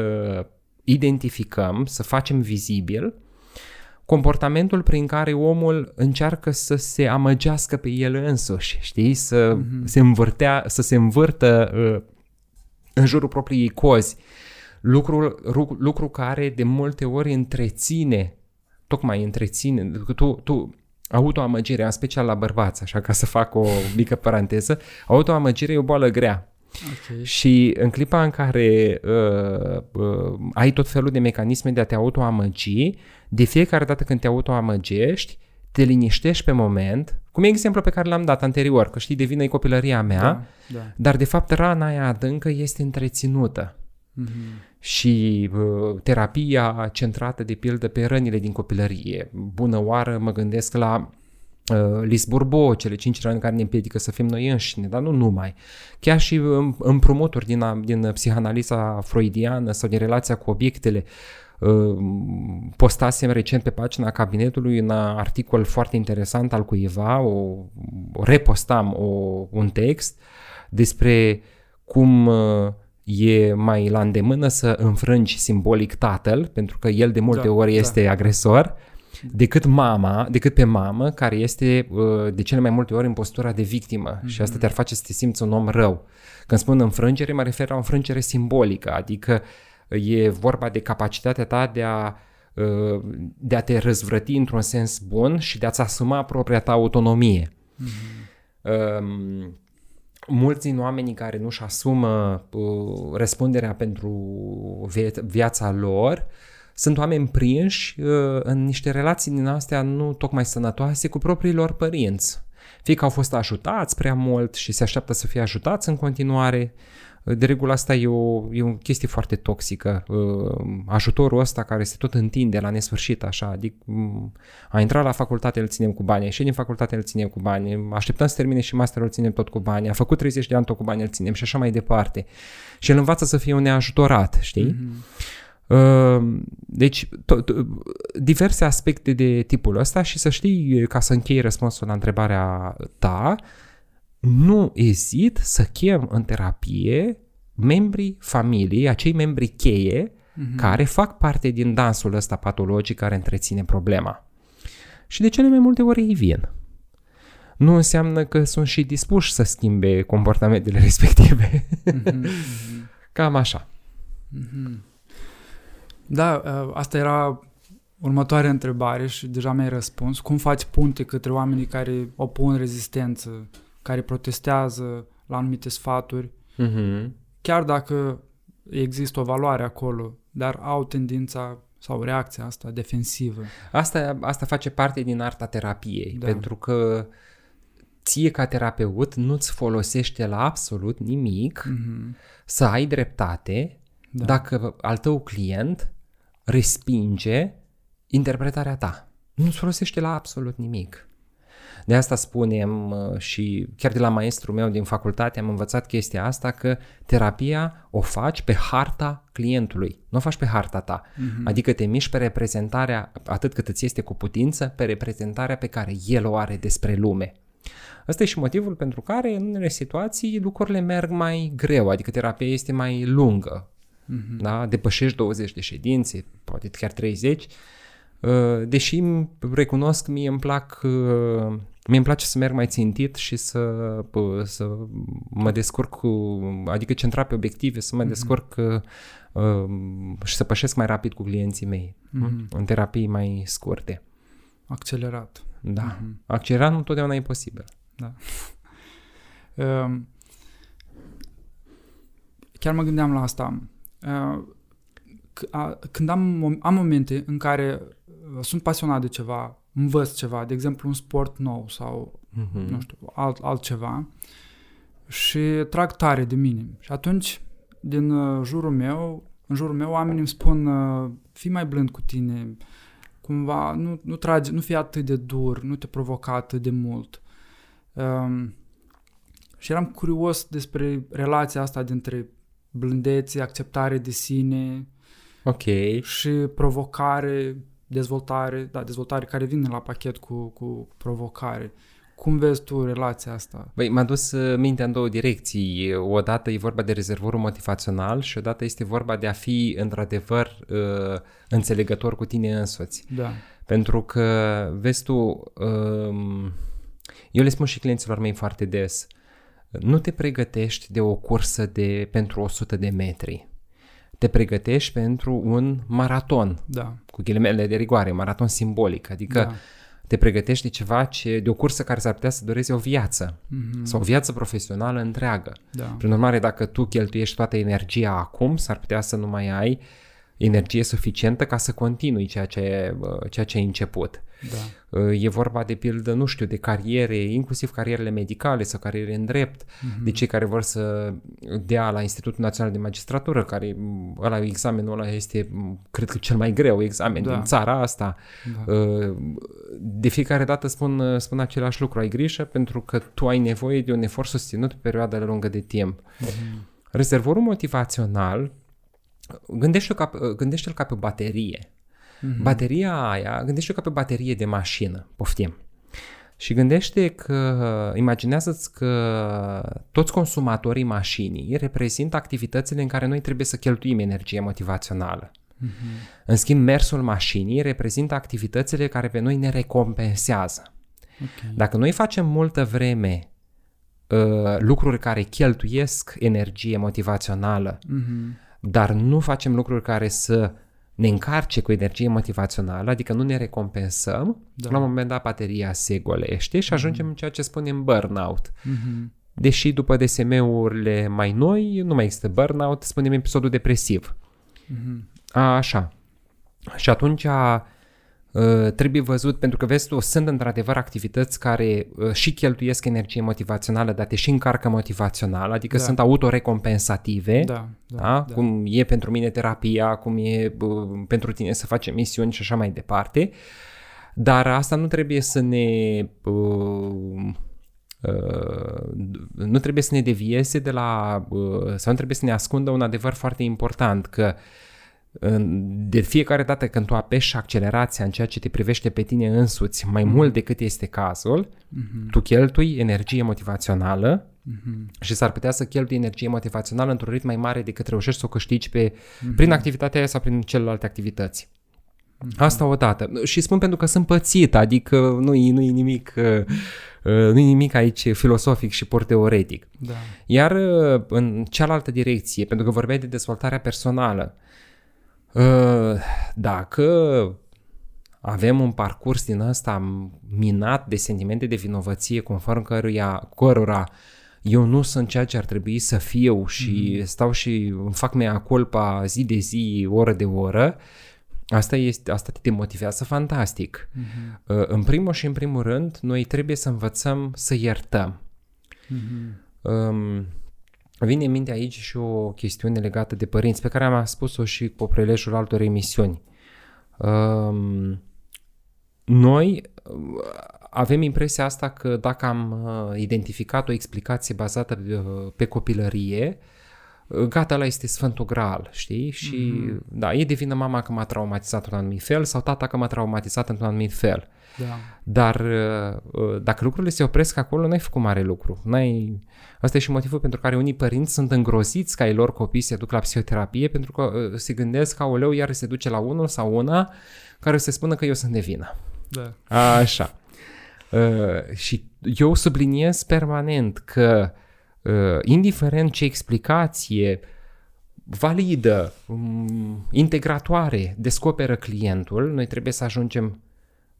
identificăm, să facem vizibil comportamentul prin care omul încearcă să se amăgească pe el însuși, știi? Să, mm-hmm. se, învârtea, să se învârtă uh, în jurul propriei cozi. Lucru, lucru care de multe ori întreține, tocmai întreține, tu, tu autoamăgirea, în special la bărbați, așa ca să fac o mică paranteză, autoamăgirea e o boală grea. Okay. Și în clipa în care uh, uh, ai tot felul de mecanisme de a te autoamăgi, de fiecare dată când te autoamăgești, te liniștești pe moment, cum e exemplu pe care l-am dat anterior, că știi, devine copilăria mea, da, da. dar de fapt rana aia adâncă este întreținută. Mm-hmm și uh, terapia centrată de pildă pe rănile din copilărie. Bună oară mă gândesc la uh, Lis Bourbeau, cele cinci răni care ne împiedică să fim noi înșine, dar nu numai. Chiar și împrumuturi din, din psihanaliza freudiană sau din relația cu obiectele. Uh, postasem recent pe pagina cabinetului un articol foarte interesant al cuiva, o, o repostam o, un text despre cum uh, e mai la îndemână să înfrângi simbolic tatăl, pentru că el de multe da, ori da. este da. agresor, decât mama, decât pe mamă, care este uh, de cele mai multe ori în postura de victimă mm-hmm. și asta te-ar face să te simți un om rău. Când spun înfrângere, mă refer la o înfrângere simbolică, adică e vorba de capacitatea ta de a uh, de a te răzvrăti într-un sens bun și de a-ți asuma propria ta autonomie. Mm-hmm. Mulți din oamenii care nu-și asumă uh, răspunderea pentru viața lor sunt oameni prinși în niște relații din astea nu tocmai sănătoase cu propriilor părinți. Fie că au fost ajutați prea mult și se așteaptă să fie ajutați în continuare, de regulă asta e o, e o chestie foarte toxică. Uh, ajutorul ăsta care se tot întinde la nesfârșit așa, adică mm, a intrat la facultate îl ținem cu bani, și din facultate îl ținem cu bani, așteptăm să termine și masterul îl ținem tot cu bani, a făcut 30 de ani tot cu bani îl ținem și așa mai departe. Și el învață să fie un neajutorat, știi? Mm-hmm. Deci, to- diverse aspecte de tipul ăsta și să știi, ca să închei răspunsul la întrebarea ta, nu ezit să chem în terapie membrii familiei, acei membri cheie uh-huh. care fac parte din dansul ăsta patologic care întreține problema. Și de cele mai multe ori ei vin. Nu înseamnă că sunt și dispuși să schimbe comportamentele respective. Uh-huh. Cam așa. Uh-huh. Da, ă, asta era următoarea întrebare și deja mi-ai răspuns. Cum faci punte către oamenii care opun rezistență, care protestează la anumite sfaturi, uh-huh. chiar dacă există o valoare acolo, dar au tendința sau reacția asta defensivă. Asta, asta face parte din arta terapiei, da. pentru că ție ca terapeut nu-ți folosește la absolut nimic uh-huh. să ai dreptate da. dacă al tău client respinge interpretarea ta. Nu-ți folosește la absolut nimic. De asta spunem uh, și chiar de la maestru meu din facultate am învățat chestia asta că terapia o faci pe harta clientului, nu o faci pe harta ta. Uh-huh. Adică te miști pe reprezentarea, atât cât îți este cu putință, pe reprezentarea pe care el o are despre lume. Ăsta e și motivul pentru care în unele situații lucrurile merg mai greu, adică terapia este mai lungă, uh-huh. da? depășești 20 de ședințe, poate chiar 30, uh, deși recunosc, mie îmi plac, uh, mie îmi place să merg mai țintit și să, să mă descurc cu, adică centra pe obiective, să mă uh-huh. descurc uh, și să pășesc mai rapid cu clienții mei, uh-huh. în terapii mai scurte. Accelerat. Da. Uh-huh. Accelerat nu întotdeauna e posibil. Da. Um, chiar mă gândeam la asta. Uh, când am, am momente în care uh, sunt pasionat de ceva, învăț ceva, de exemplu un sport nou sau, uh-huh. nu știu, alt, altceva și trag tare de mine. Și atunci, din uh, jurul meu, în jurul meu, oamenii îmi spun fii mai blând cu tine, cumva, nu, nu trage, nu fii atât de dur, nu te provoca atât de mult. Um, și eram curios despre relația asta dintre blândețe, acceptare de sine ok și provocare, dezvoltare, da, dezvoltare care vine la pachet cu, cu provocare. Cum vezi tu relația asta? Băi, m-a dus uh, mintea în două direcții. Odată e vorba de rezervorul motivațional și odată este vorba de a fi într-adevăr uh, înțelegător cu tine însuți. Da. Pentru că, vezi tu, um, eu le spun și clienților mei foarte des, nu te pregătești de o cursă de pentru 100 de metri. Te pregătești pentru un maraton, da. cu ghilimele de rigoare, maraton simbolic, adică da. te pregătești de ceva ce, de o cursă care s-ar putea să dureze o viață mm-hmm. sau o viață profesională întreagă. Da. Prin urmare, dacă tu cheltuiești toată energia acum, s-ar putea să nu mai ai energie suficientă ca să continui ceea ce, ceea ce ai început. Da. Uh, e vorba de pildă, nu știu, de cariere, inclusiv carierele medicale sau cariere în drept, uh-huh. de cei care vor să dea la Institutul Național de Magistratură, care ăla, examenul ăla este, cred că cel mai greu examen da. din țara asta. Da. Uh, de fiecare dată spun, spun același lucru, ai grijă pentru că tu ai nevoie de un efort susținut pe perioada lungă de timp. Uh-huh. Rezervorul motivațional, gândește-l ca, gândește-l ca pe o baterie. Mm-hmm. Bateria aia, gândește ca pe baterie de mașină, poftim. Și gândește că, imaginează-ți că toți consumatorii mașinii reprezintă activitățile în care noi trebuie să cheltuim energie motivațională. Mm-hmm. În schimb, mersul mașinii reprezintă activitățile care pe noi ne recompensează. Okay. Dacă noi facem multă vreme uh, lucruri care cheltuiesc energie motivațională, mm-hmm. dar nu facem lucruri care să ne încarce cu energie motivațională, adică nu ne recompensăm, da. la un moment dat bateria se golește și ajungem mm-hmm. în ceea ce spunem burnout. Mm-hmm. Deși după DSM-urile mai noi nu mai există burnout, spunem episodul depresiv. Mm-hmm. A, așa. Și atunci Uh, trebuie văzut, pentru că vezi tu, sunt într-adevăr activități care uh, și cheltuiesc energie motivațională, dar te și încarcă motivațional, adică da. sunt autorecompensative, da, da, da? Da? cum e pentru mine terapia, cum e uh, pentru tine să faci misiuni și așa mai departe, dar asta nu trebuie să ne... Uh, Uh, nu trebuie să ne devieze de la, uh, sau nu trebuie să ne ascundă un adevăr foarte important, că uh, de fiecare dată când tu apeși accelerația în ceea ce te privește pe tine însuți mai mm-hmm. mult decât este cazul, mm-hmm. tu cheltui energie motivațională mm-hmm. și s-ar putea să cheltui energie motivațională într-un ritm mai mare decât reușești să o câștigi pe, mm-hmm. prin activitatea aia sau prin celelalte activități. Mm-hmm. Asta odată. Și spun pentru că sunt pățit, adică nu-i, nu-i nimic... Uh, nu-i nimic aici filosofic și pur teoretic. Da. Iar uh, în cealaltă direcție, pentru că vorbeai de dezvoltarea personală, Ă, dacă avem un parcurs din ăsta minat de sentimente de vinovăție conform căruia, cărora eu nu sunt ceea ce ar trebui să fiu și mm-hmm. stau și îmi fac mea culpa zi de zi, oră de oră, asta, este, asta te motivează fantastic. Mm-hmm. În primul și în primul rând, noi trebuie să învățăm să iertăm. Mm-hmm. Um, Vine în minte aici și o chestiune legată de părinți pe care am spus-o și pe prelejul altor emisiuni. Um, noi uh, avem impresia asta că dacă am uh, identificat o explicație bazată uh, pe copilărie, gata, ăla este Sfântul Graal, știi? Și mm-hmm. da, e de vină mama că m-a traumatizat într-un anumit fel sau tata că m-a traumatizat într-un anumit fel. Da. Dar dacă lucrurile se opresc acolo, n-ai făcut mare lucru. N-ai, Asta e și motivul pentru care unii părinți sunt îngroziți ca ai lor copii se duc la psihoterapie pentru că uh, se gândesc că oleu iar se duce la unul sau una care se spună că eu sunt de vină. Da. Așa. Uh, și eu subliniez permanent că uh, indiferent ce explicație validă, um, integratoare descoperă clientul, noi trebuie să ajungem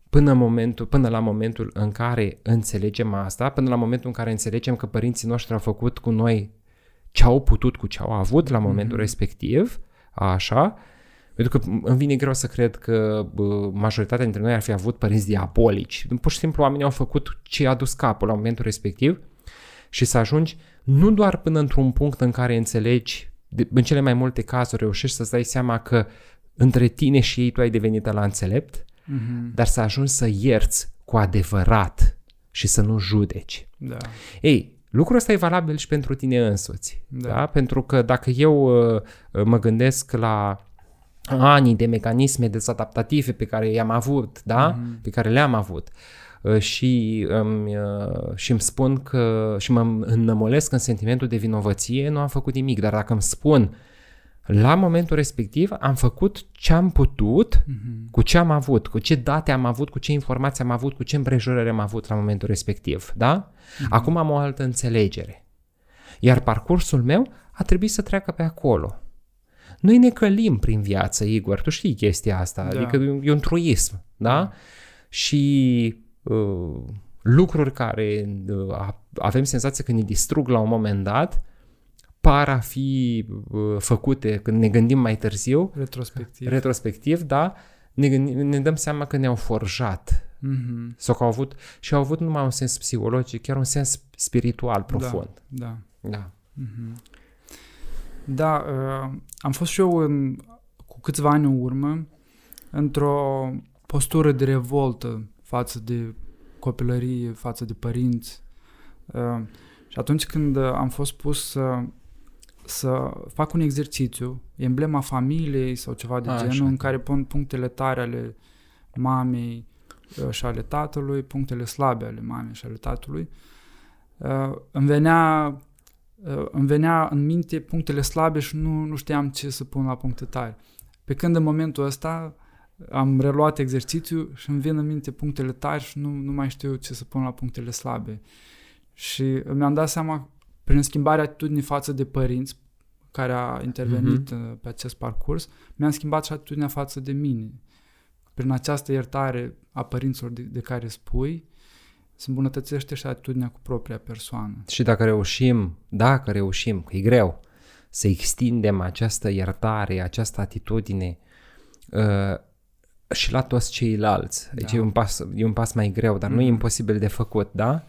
până, momentul, până la momentul în care înțelegem asta, până la momentul în care înțelegem că părinții noștri au făcut cu noi ce au putut cu ce au avut la momentul mm-hmm. respectiv, așa, pentru că îmi vine greu să cred că majoritatea dintre noi ar fi avut părinți diabolici. Pur și simplu oamenii au făcut ce a dus capul la momentul respectiv și să ajungi nu doar până într-un punct în care înțelegi, în cele mai multe cazuri reușești să-ți dai seama că între tine și ei tu ai devenit la înțelept, mm-hmm. dar să ajungi să ierți cu adevărat și să nu judeci. Da. Ei, lucrul ăsta e valabil și pentru tine însuți. Da. da? Pentru că dacă eu uh, mă gândesc la anii de mecanisme dezadaptative pe care i-am avut, da? Mm-hmm. Pe care le-am avut. Uh, și îmi, uh, și îmi spun că și mă înnămolesc în sentimentul de vinovăție, nu am făcut nimic, dar dacă îmi spun la momentul respectiv am făcut ce am putut mm-hmm. cu ce am avut, cu ce date am avut, cu ce informații am avut, cu ce împrejurări am avut la momentul respectiv, da? Mm-hmm. Acum am o altă înțelegere. Iar parcursul meu a trebuit să treacă pe acolo. Noi ne călim prin viață, Igor, tu știi chestia asta, da. adică e un truism, da? da? Și uh, lucruri care uh, avem senzația că ne distrug la un moment dat, par a fi uh, făcute când ne gândim mai târziu. Retrospectiv. Retrospectiv, da. Ne, gândim, ne dăm seama că ne-au forjat. Mm-hmm. Sau că au avut, și au avut numai un sens psihologic, chiar un sens spiritual profund. Da. Da. Da, mm-hmm. da uh, am fost și eu în, cu câțiva ani în urmă într-o postură de revoltă față de copilărie, față de părinți. Uh, și atunci când am fost pus să să fac un exercițiu, emblema familiei sau ceva de A, genul, așa. în care pun punctele tare ale mamei uh, și ale tatălui, punctele slabe ale mamei și ale tatălui. Uh, îmi venea, uh, îmi venea în minte punctele slabe și nu, nu știam ce să pun la puncte tare. Pe când în momentul ăsta am reluat exercițiul și îmi vin în minte punctele tari și nu, nu mai știu ce să pun la punctele slabe. Și mi-am dat seama prin schimbarea atitudinii față de părinți, care a intervenit uh-huh. pe acest parcurs, mi-am schimbat și atitudinea față de mine. Prin această iertare a părinților de, de care spui, se îmbunătățește și atitudinea cu propria persoană. Și dacă reușim, dacă reușim, că e greu, să extindem această iertare, această atitudine uh, și la toți ceilalți. Deci da. e, un pas, e un pas mai greu, dar mm. nu e mm. imposibil de făcut, da?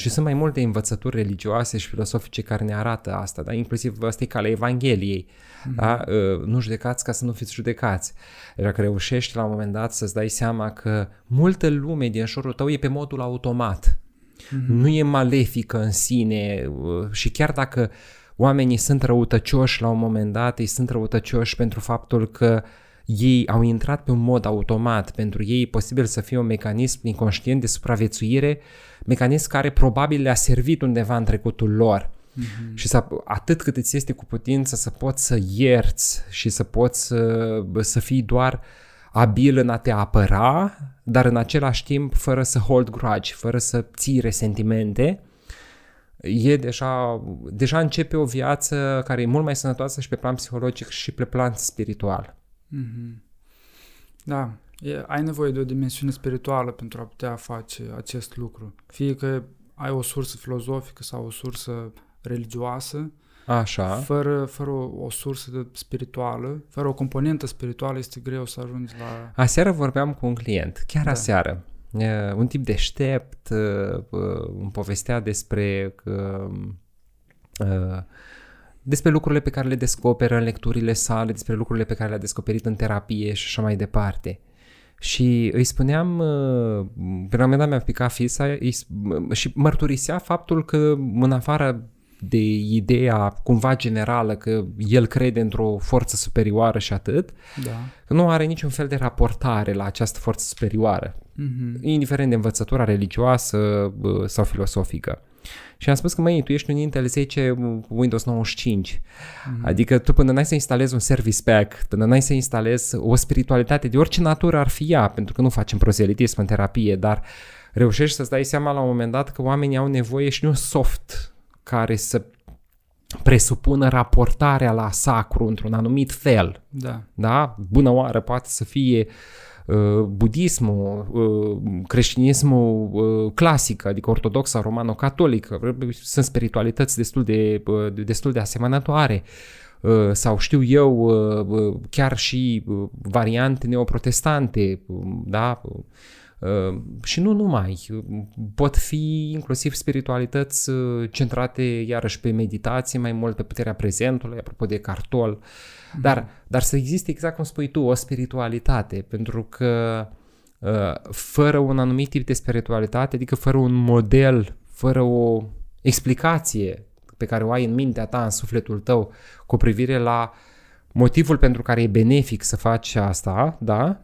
Și sunt mai multe învățături religioase și filosofice care ne arată asta, da? inclusiv ăsta e calea Evangheliei. Mm-hmm. Da? Uh, nu judecați ca să nu fiți judecați. Dacă reușești la un moment dat să-ți dai seama că multă lume din jurul tău e pe modul automat. Mm-hmm. Nu e malefică în sine uh, și chiar dacă oamenii sunt răutăcioși la un moment dat, ei sunt răutăcioși pentru faptul că ei au intrat pe un mod automat, pentru ei e posibil să fie un mecanism inconștient de supraviețuire, mecanism care probabil le-a servit undeva în trecutul lor. Mm-hmm. Și să, atât cât îți este cu putință să poți să ierți și să poți să, să fii doar abil în a te apăra, dar în același timp fără să hold grudge, fără să ții resentimente, e deja, deja începe o viață care e mult mai sănătoasă și pe plan psihologic și pe plan spiritual. Mm-hmm. Da, e, ai nevoie de o dimensiune spirituală pentru a putea face acest lucru. Fie că ai o sursă filozofică sau o sursă religioasă, Așa. Fără, fără o, o sursă spirituală, fără o componentă spirituală, este greu să ajungi la... Aseară vorbeam cu un client, chiar da. aseară. Uh, un tip deștept, uh, uh, îmi povestea despre uh, despre lucrurile pe care le descoperă în lecturile sale, despre lucrurile pe care le-a descoperit în terapie și așa mai departe. Și îi spuneam, pe la un moment dat mi-a picat fisa și mărturisea faptul că în afară de ideea cumva generală că el crede într-o forță superioară și atât, da. că nu are niciun fel de raportare la această forță superioară, mm-hmm. indiferent de învățătura religioasă sau filosofică. Și am spus că, măi, tu ești un Intel 10 Windows 95. Mm-hmm. Adică tu până n-ai să instalezi un service pack, până n-ai să instalezi o spiritualitate de orice natură ar fi ea, pentru că nu facem proselitism în terapie, dar reușești să-ți dai seama la un moment dat că oamenii au nevoie și un soft care să presupună raportarea la sacru într-un anumit fel. Da. Da? Bună oară poate să fie uh, Uh, budismul, uh, creștinismul uh, clasic, adică ortodoxa, romano-catolică, sunt spiritualități destul de, destul de asemănătoare sau știu eu chiar și variante neoprotestante, da? și nu numai. Pot fi inclusiv spiritualități centrate iarăși pe meditație, mai mult pe puterea prezentului, apropo de cartol, uh, dar, dar să existe, exact cum spui tu, o spiritualitate, pentru că uh, fără un anumit tip de spiritualitate, adică fără un model, fără o explicație pe care o ai în mintea ta, în sufletul tău, cu privire la motivul pentru care e benefic să faci asta, da?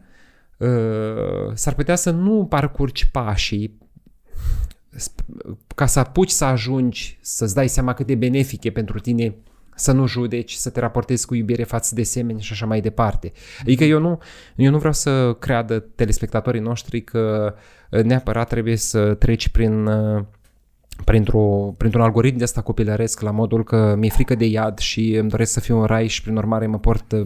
Uh, s-ar putea să nu parcurgi pașii ca să apuci să ajungi să-ți dai seama cât de benefic e pentru tine să nu judeci, să te raportezi cu iubire față de semeni și așa mai departe. Adică eu nu, eu nu vreau să creadă telespectatorii noștri că uh, neapărat trebuie să treci prin uh, printr-o, printr-un algoritm de asta copilăresc la modul că mi-e frică de iad și îmi doresc să fiu în rai și prin urmare mă port uh,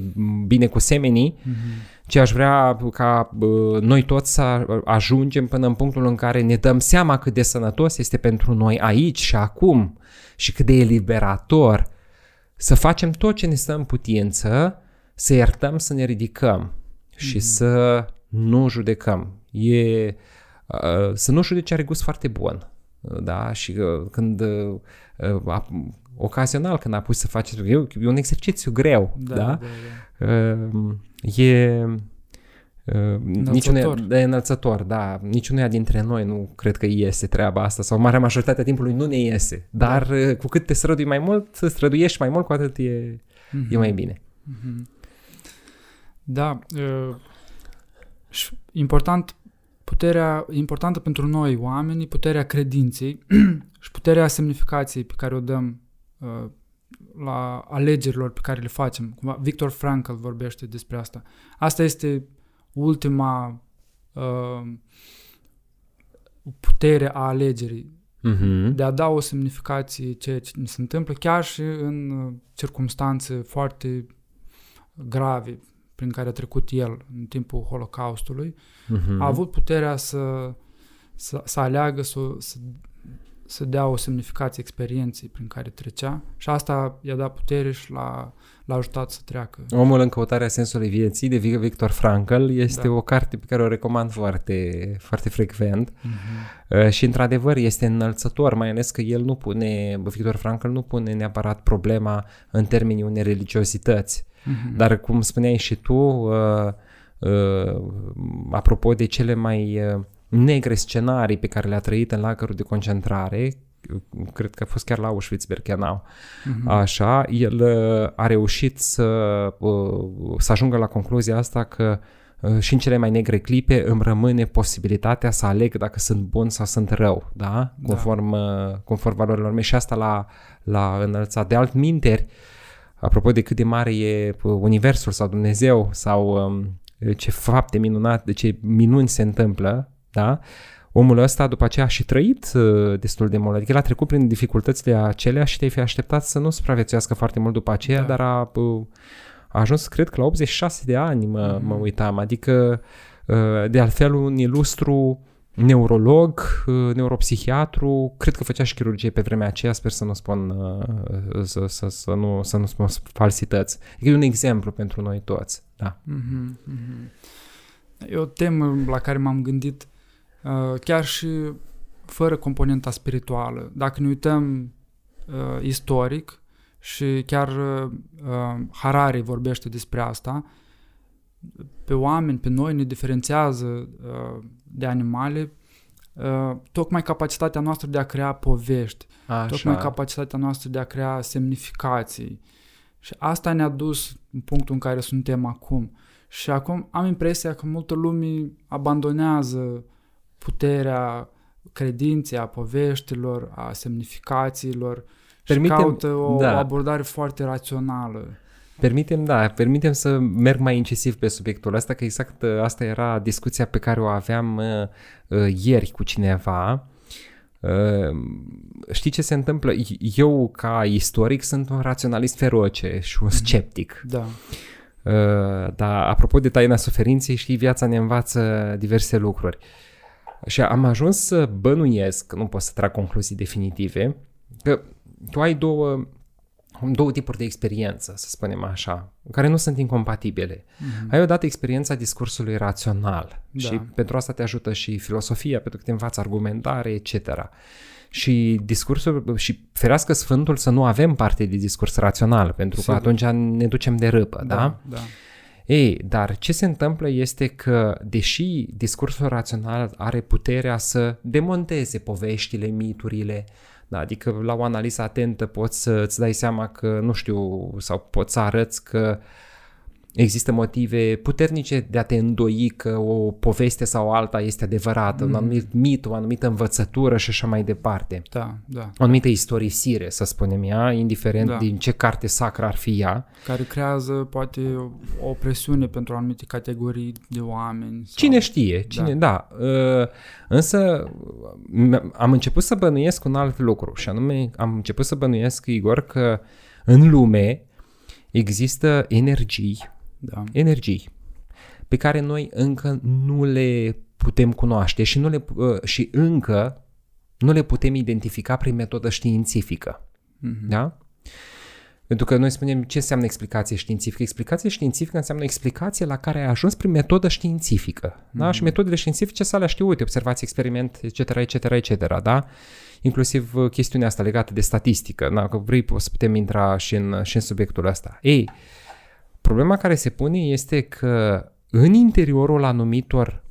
bine cu semenii, mm-hmm. ci aș vrea ca noi toți să ajungem până în punctul în care ne dăm seama cât de sănătos este pentru noi aici și acum și cât de eliberator să facem tot ce ne stă în putință, să iertăm, să ne ridicăm mm-hmm. și mhm. să nu judecăm. E, uh, să nu judeci are gust foarte bun. Da? Și uh, când uh, uh, ocazional când a pus să faci e, e un exercițiu greu. Da, da? Da, da. Uh, e Niciunul de înălțător, da. Niciunuia dintre noi nu cred că iese treaba asta sau marea majoritatea timpului nu ne iese. Dar da. cu cât te strădui mai mult, să străduiești mai mult, cu atât e, mm-hmm. e mai bine. Mm-hmm. Da. Uh, important, puterea importantă pentru noi oamenii, puterea credinței și puterea semnificației pe care o dăm uh, la alegerilor pe care le facem. Victor Frankl vorbește despre asta. Asta este ultima uh, putere a alegerii. uh-huh. de a da o semnificație ceea ce ne se întâmplă, chiar și în uh, circunstanțe foarte grave prin care a trecut el în timpul Holocaustului, uh-huh. a avut puterea să, să, să aleagă, să, să să dea o semnificație experienței prin care trecea și asta i-a dat putere și l-a, l-a ajutat să treacă. Omul în căutarea sensului vieții de Victor Frankl este da. o carte pe care o recomand foarte, foarte frecvent uh-huh. și într-adevăr este înălțător, mai ales că el nu pune, Victor Frankl nu pune neapărat problema în termenii unei religiozități, uh-huh. dar cum spuneai și tu, uh, uh, apropo de cele mai uh, negre scenarii pe care le-a trăit în lagărul de concentrare, cred că a fost chiar la Auschwitz-Birkenau, uh-huh. așa, el uh, a reușit să, uh, să ajungă la concluzia asta că uh, și în cele mai negre clipe îmi rămâne posibilitatea să aleg dacă sunt bun sau sunt rău, da? Conform, da. conform valorilor mele și asta la, la înălțat. De alt minteri, apropo de cât de mare e universul sau Dumnezeu sau um, ce fapte minunate, de ce minuni se întâmplă, da? Omul ăsta după aceea a și trăit uh, destul de mult, adică el a trecut prin dificultățile acelea și te-ai fi așteptat să nu supraviețuiască foarte mult după aceea, da. dar a, uh, a ajuns, cred că la 86 de ani mă, mm-hmm. mă uitam, adică uh, de altfel un ilustru neurolog, neuropsihiatru, cred că făcea și chirurgie pe vremea aceea, sper să nu spun să, să, să, nu, să nu spun falsități. Adică e un exemplu pentru noi toți. Da. Mm-hmm, mm-hmm. E o temă la care m-am gândit Uh, chiar și fără componenta spirituală. Dacă ne uităm uh, istoric și chiar uh, Harari vorbește despre asta, pe oameni, pe noi ne diferențiază uh, de animale uh, tocmai capacitatea noastră de a crea povești, Așa. tocmai capacitatea noastră de a crea semnificații. Și asta ne-a dus în punctul în care suntem acum. Și acum am impresia că multă lume abandonează puterea credinței, a poveștilor, a semnificațiilor Permitem, și caută o, da. o abordare foarte rațională. Permitem, da, permitem să merg mai incisiv pe subiectul ăsta, că exact ă, asta era discuția pe care o aveam uh, uh, ieri cu cineva. Uh, știi ce se întâmplă? Eu, ca istoric, sunt un raționalist feroce și un mhm. sceptic. Da. Uh, dar apropo de taina suferinței, știi, viața ne învață diverse lucruri. Uh, și am ajuns să bănuiesc, nu pot să trag concluzii definitive, că tu ai două, două tipuri de experiență, să spunem așa, care nu sunt incompatibile. Mm-hmm. Ai odată experiența discursului rațional da. și pentru asta te ajută și filosofia, pentru că te învață argumentare, etc. Și discursul, și ferească Sfântul să nu avem parte de discurs rațional, pentru Sigur. că atunci ne ducem de râpă, da? Da, da. Ei, dar ce se întâmplă este că, deși discursul rațional are puterea să demonteze poveștile, miturile, da, adică la o analiză atentă poți să-ți dai seama că, nu știu, sau poți să arăți că uh, Există motive puternice de a te îndoi că o poveste sau alta este adevărată, mm. un anumit mit, o anumită învățătură și așa mai departe. Da, da. O anumită istorisire, să spunem ea, indiferent da. din ce carte sacră ar fi ea. Care creează poate o presiune pentru anumite categorii de oameni. Sau... Cine știe, cine, da. da. Uh, însă am început să bănuiesc un alt lucru și anume am început să bănuiesc, Igor, că în lume există energii da. energii pe care noi încă nu le putem cunoaște și, nu le, uh, și încă nu le putem identifica prin metodă științifică. Mm-hmm. Da? Pentru că noi spunem ce înseamnă explicație științifică. Explicație științifică înseamnă explicație la care ai ajuns prin metodă științifică. Mm-hmm. Da? Mhm. Și metodele științifice să le știu, uite, observații, experiment, etc., etc., etc., da? Inclusiv uh, chestiunea asta legată de statistică. Da? Că vrei, să putem intra și în, și în subiectul ăsta. Ei, uh, Problema care se pune este că în interiorul anumitor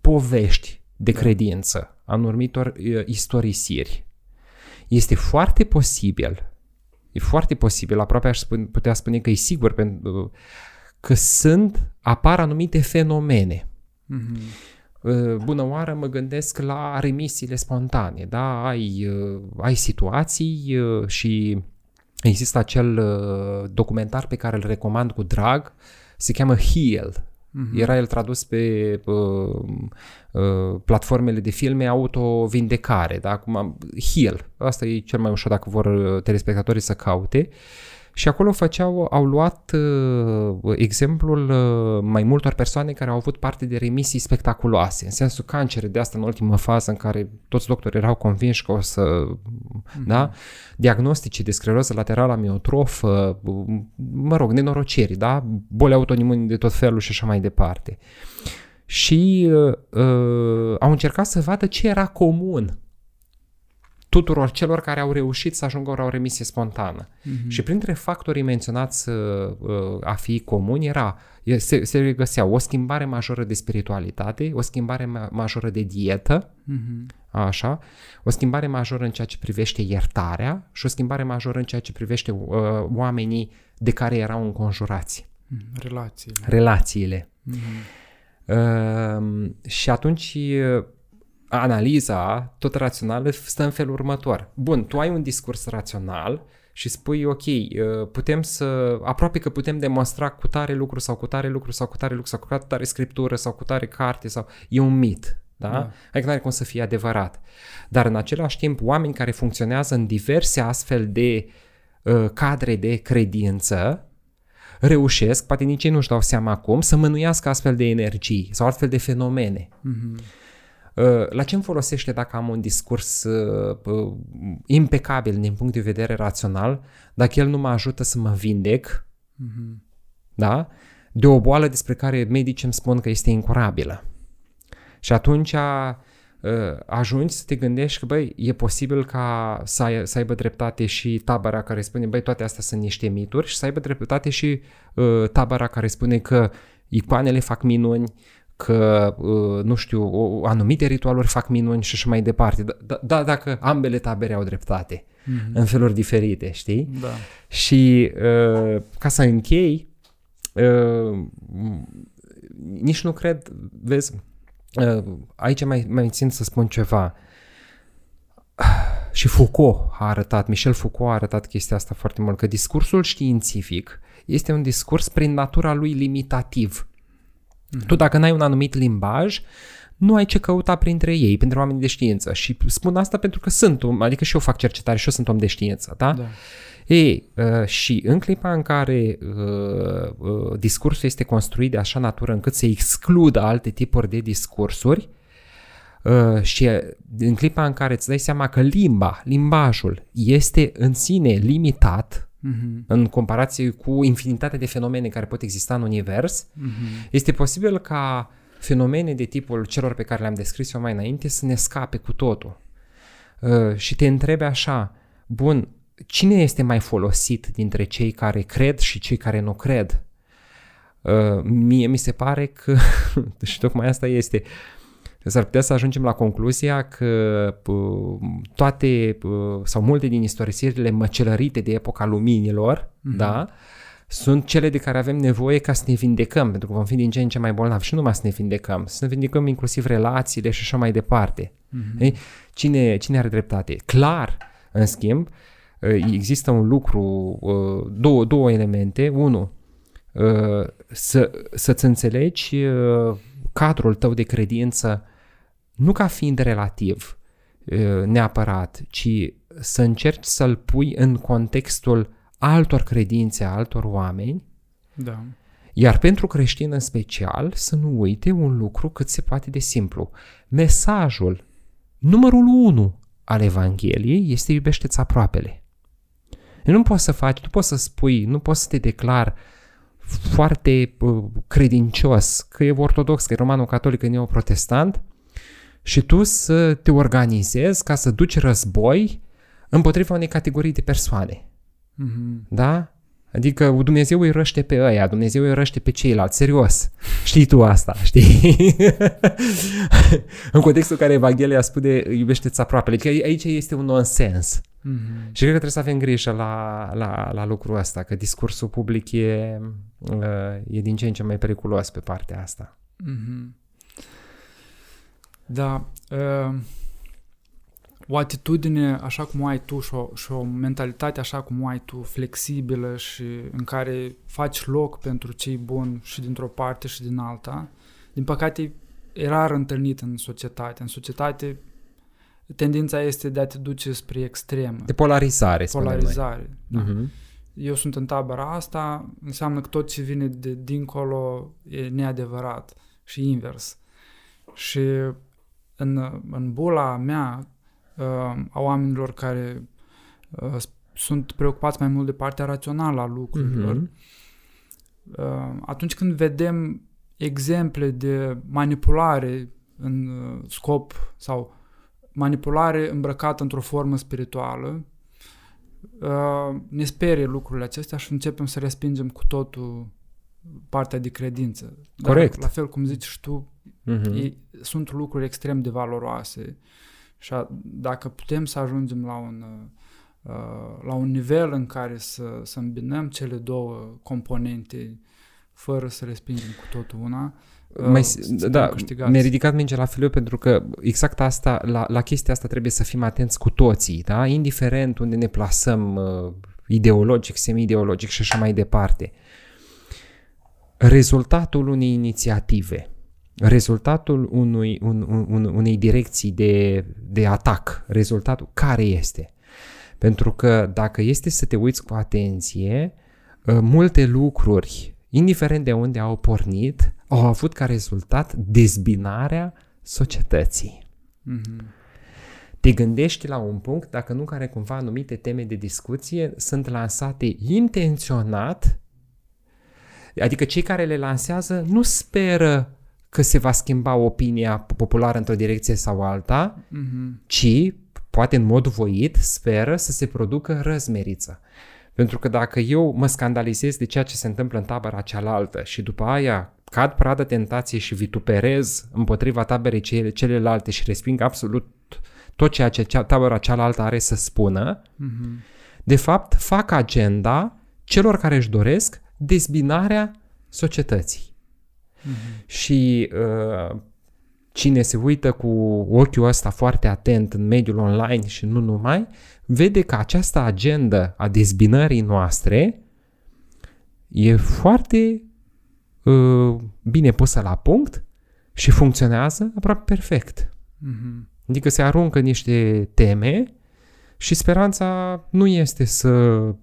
povești de da. credință, anumitor uh, istorisiri, este foarte posibil, e foarte posibil, aproape aș spune, putea spune că e sigur, pentru că sunt, apar anumite fenomene. Mm-hmm. Bună oară, mă gândesc la remisiile spontane, da? Ai, uh, ai situații și Există acel uh, documentar pe care îl recomand cu drag, se cheamă Heal, Uh-huh. Era el tradus pe uh, uh, platformele de filme auto-vindecare, da? Acum, Heal, asta e cel mai ușor dacă vor uh, telespectatorii să caute. Și acolo făceau, au luat uh, exemplul uh, mai multor persoane care au avut parte de remisii spectaculoase, în sensul cancere de asta în ultimă fază în care toți doctorii erau convinși că o să, mm-hmm. da? Diagnostice de scleroză laterală amiotrofă, mă rog, nenorociri, da? Boli autoimune de tot felul și așa mai departe. Și uh, uh, au încercat să vadă ce era comun tuturor celor care au reușit să ajungă la o remisie spontană. Mm-hmm. Și printre factorii menționați uh, a fi comuni era, se, se regăsea o schimbare majoră de spiritualitate, o schimbare ma- majoră de dietă, mm-hmm. așa, o schimbare majoră în ceea ce privește iertarea și o schimbare majoră în ceea ce privește uh, oamenii de care erau înconjurați. Mm, relațiile. Relațiile. Mm-hmm. Uh, și atunci analiza, tot rațională, stă în felul următor. Bun, tu ai un discurs rațional și spui, ok, uh, putem să, aproape că putem demonstra cu tare lucru sau cu tare lucru sau cu tare lucru sau cu tare scriptură sau cu tare carte sau, e un mit. Da? da. Adică nu are cum să fie adevărat. Dar în același timp, oameni care funcționează în diverse astfel de uh, cadre de credință, reușesc, poate nici ei nu-și dau seama acum, să mânuiască astfel de energii sau astfel de fenomene. Mm-hmm. Uh, la ce îmi folosește dacă am un discurs uh, uh, impecabil din punct de vedere rațional, dacă el nu mă ajută să mă vindec, mm-hmm. da? De o boală despre care medicii îmi spun că este incurabilă. Și atunci ajungi să te gândești că, băi, e posibil ca să, ai, să aibă dreptate și tabăra care spune, băi, toate astea sunt niște mituri și să aibă dreptate și uh, tabăra care spune că icoanele fac minuni, că, uh, nu știu, anumite ritualuri fac minuni și așa mai departe. Da, da, da dacă ambele tabere au dreptate mm-hmm. în feluri diferite, știi? Da. Și uh, ca să închei, uh, nici nu cred, vezi, aici mai, mai țin să spun ceva. Și Foucault a arătat, Michel Foucault a arătat chestia asta foarte mult, că discursul științific este un discurs prin natura lui limitativ. Mm-hmm. Tu dacă n-ai un anumit limbaj, nu ai ce căuta printre ei, printre oamenii de știință. Și spun asta pentru că sunt om, adică și eu fac cercetare și eu sunt om de știință, da? da. Ei, uh, și în clipa în care uh, uh, discursul este construit de așa natură încât să excludă alte tipuri de discursuri, uh, și în clipa în care îți dai seama că limba, limbajul este în sine limitat, uh-huh. în comparație cu infinitatea de fenomene care pot exista în univers, uh-huh. este posibil ca fenomene de tipul celor pe care le-am descris eu mai înainte să ne scape cu totul. Uh, și te întrebe așa, bun, cine este mai folosit dintre cei care cred și cei care nu cred? Uh, mie mi se pare că, și tocmai asta este, uh, s-ar putea să ajungem la concluzia că toate sau multe din istorisirile măcelărite de epoca luminilor, mm-hmm. da, sunt cele de care avem nevoie ca să ne vindecăm, pentru că vom fi din ce în ce mai bolnavi și nu numai să ne vindecăm, să ne vindecăm inclusiv relațiile și așa mai departe. Mm-hmm. Ei? Cine, cine are dreptate? Clar, în schimb, există un lucru, două, două elemente. Unu, să, să-ți înțelegi cadrul tău de credință nu ca fiind relativ neapărat, ci să încerci să-l pui în contextul altor credințe, altor oameni. Da. Iar pentru creștin în special, să nu uite un lucru cât se poate de simplu. Mesajul numărul unu al Evangheliei este iubește-ți aproapele. Nu poți să faci, nu poți să spui, nu poți să te declar foarte uh, credincios, că e ortodox, că e romano-catolic, că e neoprotestant, și tu să te organizezi ca să duci război împotriva unei categorii de persoane. Mm-hmm. Da? Adică Dumnezeu îi răște pe ăia, Dumnezeu îi răște pe ceilalți, serios. Știi tu asta, știi? în contextul în care Evanghelia spune iubește-ți aproape. Adică aici este un nonsens. Mm-hmm. Și cred că trebuie să avem grijă la, la, la lucrul ăsta, că discursul public e, uh, e din ce în ce mai periculos pe partea asta. Mm-hmm. Da. Uh, o atitudine așa cum o ai tu și o, și o mentalitate așa cum o ai tu, flexibilă și în care faci loc pentru cei buni și dintr-o parte și din alta, din păcate e rar întâlnit în societate. În societate tendința este de a te duce spre extremă. De polarizare, Polarizare, da. Uh-huh. Eu sunt în tabăra asta, înseamnă că tot ce vine de dincolo e neadevărat și invers. Și în, în bula mea uh, a oamenilor care uh, sunt preocupați mai mult de partea rațională a lucrurilor, uh-huh. uh, atunci când vedem exemple de manipulare în uh, scop sau manipulare îmbrăcată într-o formă spirituală, uh, ne sperie lucrurile acestea și începem să respingem cu totul partea de credință. Corect. Dar, la fel cum zici și tu, uh-huh. e, sunt lucruri extrem de valoroase și a, dacă putem să ajungem la un, uh, la un nivel în care să, să îmbinăm cele două componente fără să respingem cu totul una, mai, uh, da, mi-a ridicat mingea la filiu pentru că exact asta, la, la chestia asta trebuie să fim atenți cu toții, da? indiferent unde ne plasăm uh, ideologic, semi-ideologic și așa mai departe. Rezultatul unei inițiative, rezultatul unui, un, un, unei direcții de, de atac, rezultatul care este? Pentru că dacă este să te uiți cu atenție, uh, multe lucruri, indiferent de unde au pornit, au avut ca rezultat dezbinarea societății. Mm-hmm. Te gândești la un punct dacă nu care cumva anumite teme de discuție sunt lansate intenționat, adică cei care le lansează nu speră că se va schimba opinia populară într-o direcție sau alta, mm-hmm. ci, poate în mod voit, speră să se producă răzmeriță. Pentru că dacă eu mă scandalizez de ceea ce se întâmplă în tabăra cealaltă și după aia cad pradă tentației și vituperez împotriva taberei cele, celelalte și resping absolut tot ceea ce tabăra cealaltă are să spună, mm-hmm. de fapt fac agenda celor care își doresc dezbinarea societății. Mm-hmm. Și uh, cine se uită cu ochiul ăsta foarte atent în mediul online și nu numai, vede că această agenda a dezbinării noastre e foarte uh, bine pusă la punct și funcționează aproape perfect. Mm-hmm. Adică se aruncă niște teme și speranța nu este să,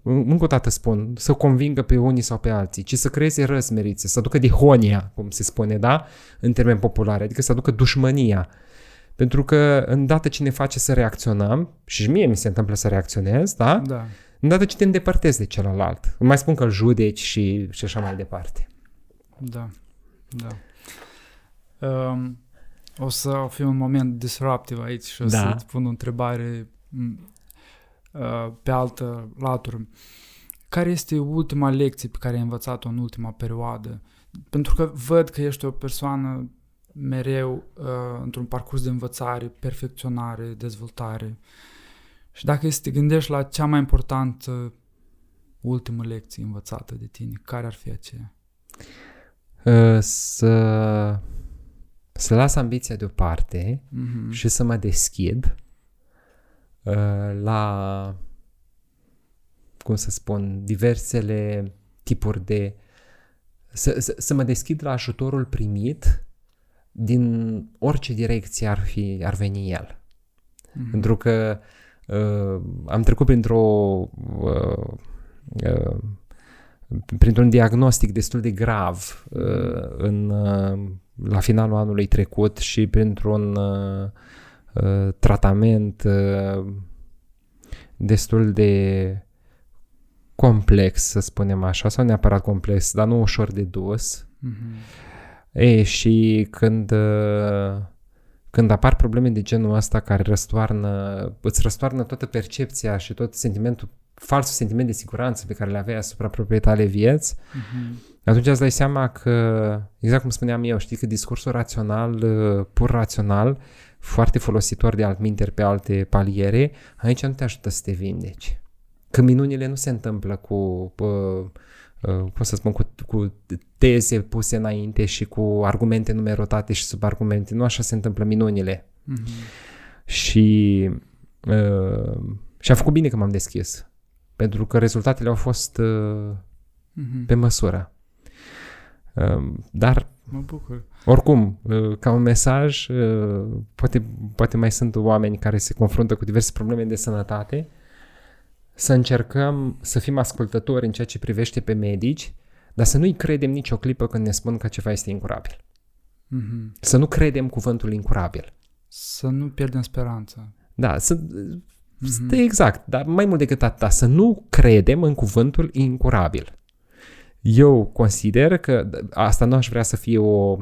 încă o dată spun, să convingă pe unii sau pe alții, ci să creeze răzmerițe, să aducă dihonia, cum se spune, da? În termeni populare, adică să aducă dușmănia. Pentru că îndată ce ne face să reacționăm, și mie mi se întâmplă să reacționez, da? Da. Îndată ce te îndepărtezi de celălalt. Mai spun că îl judeci și, și așa mai departe. Da, da. Um, o să fiu un moment disruptiv aici și o da. să-ți pun o întrebare uh, pe altă latură. Care este ultima lecție pe care ai învățat-o în ultima perioadă? Pentru că văd că ești o persoană mereu uh, într-un parcurs de învățare, perfecționare, dezvoltare. Și dacă să te gândești la cea mai importantă ultimă lecție învățată de tine, care ar fi aceea? Uh, să, să las ambiția deoparte mm-hmm. și să mă deschid uh, la, cum să spun, diversele tipuri de... Să, să, să mă deschid la ajutorul primit din orice direcție ar, fi, ar veni el. Mm-hmm. Pentru că uh, am trecut printr-o uh, uh, printr-un diagnostic destul de grav uh, în, uh, la finalul anului trecut și printr-un uh, uh, tratament uh, destul de complex, să spunem așa, sau neapărat complex, dar nu ușor de dus. Mm-hmm. E, și când, uh, când apar probleme de genul ăsta care răstoarnă, îți răstoarnă toată percepția și tot sentimentul falsul sentiment de siguranță pe care le aveai asupra propriei tale vieți, uh-huh. atunci îți dai seama că, exact cum spuneam eu, știi că discursul rațional, uh, pur rațional, foarte folositor de altminteri pe alte paliere, aici nu te ajută să te vindeci. Că minunile nu se întâmplă cu, uh, uh, cum să spun, cu, cu teze puse înainte și cu argumente numerotate și subargumente. Nu așa se întâmplă minunile. Uh-huh. Și uh, și am făcut bine că m-am deschis. Pentru că rezultatele au fost uh, Mhm. pe măsură. Uh, dar Mă bucur. Oricum, uh, ca un mesaj, uh, poate, poate mai sunt oameni care se confruntă cu diverse probleme de sănătate, să încercăm să fim ascultători în ceea ce privește pe medici, dar să nu-i credem nicio clipă când ne spun că ceva este incurabil. Mhm. Să nu credem cuvântul incurabil. Să nu pierdem speranța. Da, să, Mhm. exact, dar mai mult decât atât, să nu credem în cuvântul incurabil. Eu consider că asta nu aș vrea să fie o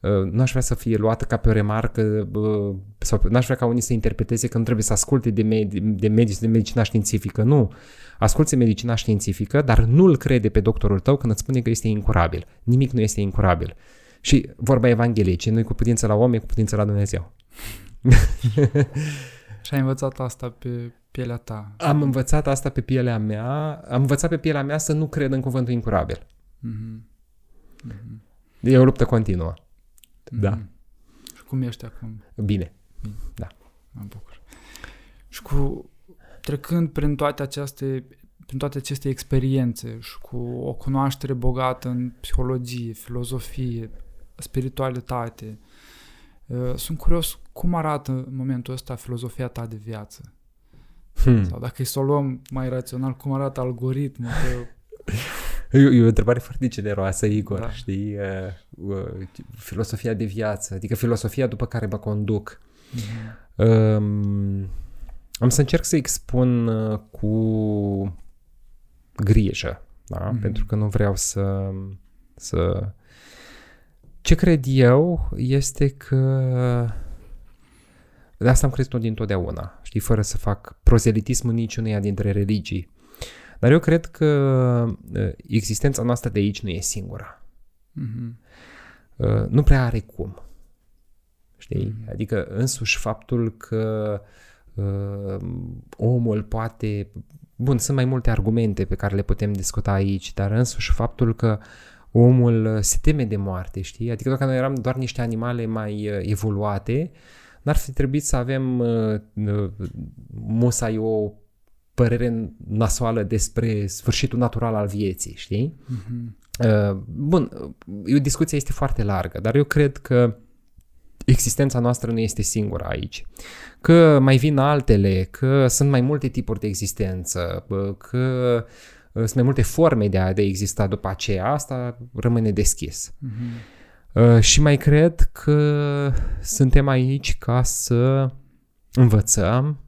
uh, nu aș vrea să fie luată ca pe o remarcă uh, sau nu aș vrea ca unii să interpreteze că nu trebuie să asculte de, med- de medici de medicina științifică. Nu. Asculți medicina științifică, dar nu-l crede pe doctorul tău când îți spune că este incurabil. Nimic nu este incurabil. Și vorba Evangheliei, ce nu-i cu putință la om, e cu putință la Dumnezeu. Și ai învățat asta pe pielea ta. Am învățat asta pe pielea mea, am învățat pe pielea mea să nu cred în cuvântul incurabil. Mhm. Mhm. E o luptă continuă. Da. Mhm. Și cum ești acum? Bine. Mă bucur. Și cu trecând prin toate aceste prin toate aceste experiențe și cu o cunoaștere bogată în psihologie, filozofie, spiritualitate, uh, sunt curios cum arată în momentul ăsta filozofia ta de viață. Hmm. Sau dacă e să o luăm mai rațional, cum arată algoritmul tău. E, e o întrebare foarte generoasă, Igor, Da. da. știi? Uh, uh, filosofia de viață, adică filosofia după care mă conduc. Mhm. Um, am să încerc să expun uh, cu grijă, da? Mhm. Mm-hmm. Pentru că nu vreau să, să... Ce cred eu este că de asta am crezut dintotdeauna, știi, fără să fac prozelitismul niciuneia dintre religii. Dar eu cred că uh, existența noastră de aici nu e singura. Mhm. Uh, nu prea are cum. Știi? Mhm. Adică însuși faptul că uh, omul poate... Bun, sunt mai multe argumente pe care le putem discuta aici, dar însuși faptul că omul uh, se teme de moarte, știi? Adică dacă noi eram doar niște animale mai uh, evoluate, n-ar fi trebuit să avem uh, uh, musai o părere nasoală despre sfârșitul natural al vieții, știi? Mhm. Uh, Bun, uh, discuția este foarte largă, dar eu cred că existența noastră nu este singura aici. Că mai vin altele, că sunt mai multe tipuri de existență, bă, că uh, sunt mai multe forme de a, de a exista după aceea, asta rămâne deschis. Mhm. Uh, și mai cred că suntem aici ca să învățăm,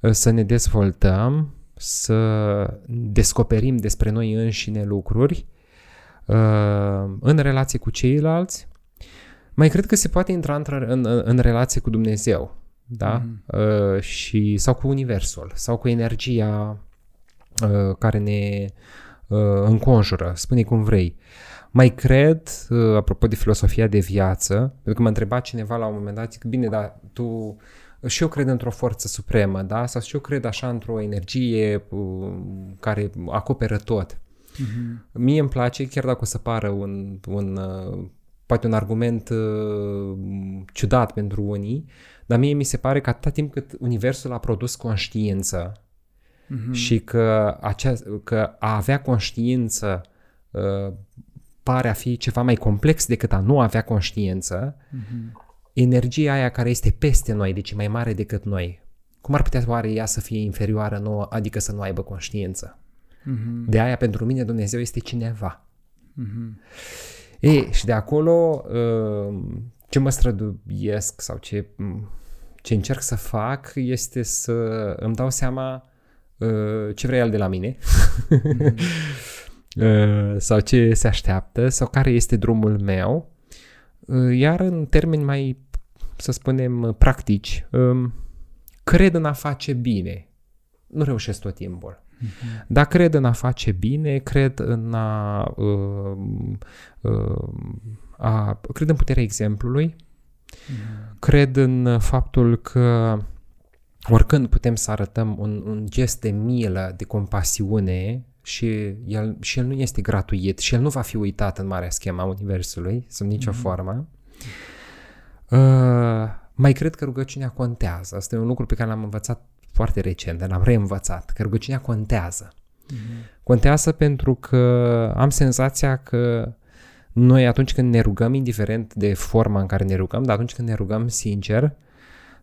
uh, să ne dezvoltăm, să descoperim despre noi înșine lucruri uh, în relație cu ceilalți. Mai cred că se poate intra într- în, în, în relație cu Dumnezeu, da? Mhm. Uh, și, sau cu Universul, sau cu energia uh, care ne uh, înconjură, spune cum vrei. Mai cred, uh, apropo de filosofia de viață, pentru că m-a întrebat cineva la un moment dat, zic, bine, dar tu și eu cred într-o forță supremă, da? Sau și eu cred așa într-o energie uh, care acoperă tot. Mhm. Mie îmi place, chiar dacă o să pară un, un uh, poate un argument uh, ciudat pentru unii, dar mie mi se pare că atâta timp cât Universul a produs conștiință Mhm. și că, acea, că a avea conștiință uh, pare a fi ceva mai complex decât a nu avea conștiință, Mhm. energia aia care este peste noi, deci e mai mare decât noi, cum ar putea oare ea să fie inferioară nouă, adică să nu aibă conștiință? Mhm. De aia pentru mine Dumnezeu este cineva. Mhm. E, și de acolo uh, ce mă străduiesc sau ce, ce încerc să fac este să îmi dau seama uh, ce vrea el de la mine uh, sau ce se așteaptă sau care este drumul meu. Uh, Iar în termeni mai, să spunem, practici, um, cred în a face bine. Nu reușesc tot timpul. Dar cred în a face bine, cred în a, uh, uh, a cred în puterea exemplului, cred în faptul că oricând putem să arătăm un, un gest de milă, de compasiune și el, și el nu este gratuit și el nu va fi uitat în marea schema Universului, sub nicio Mhm. formă. Uh, mai cred că rugăciunea contează. Asta e un lucru pe care l-am învățat foarte recent, l-am reînvățat, că rugăciunea contează. Mm-hmm. Contează pentru că am senzația că noi atunci când ne rugăm, indiferent de forma în care ne rugăm, dar atunci când ne rugăm sincer,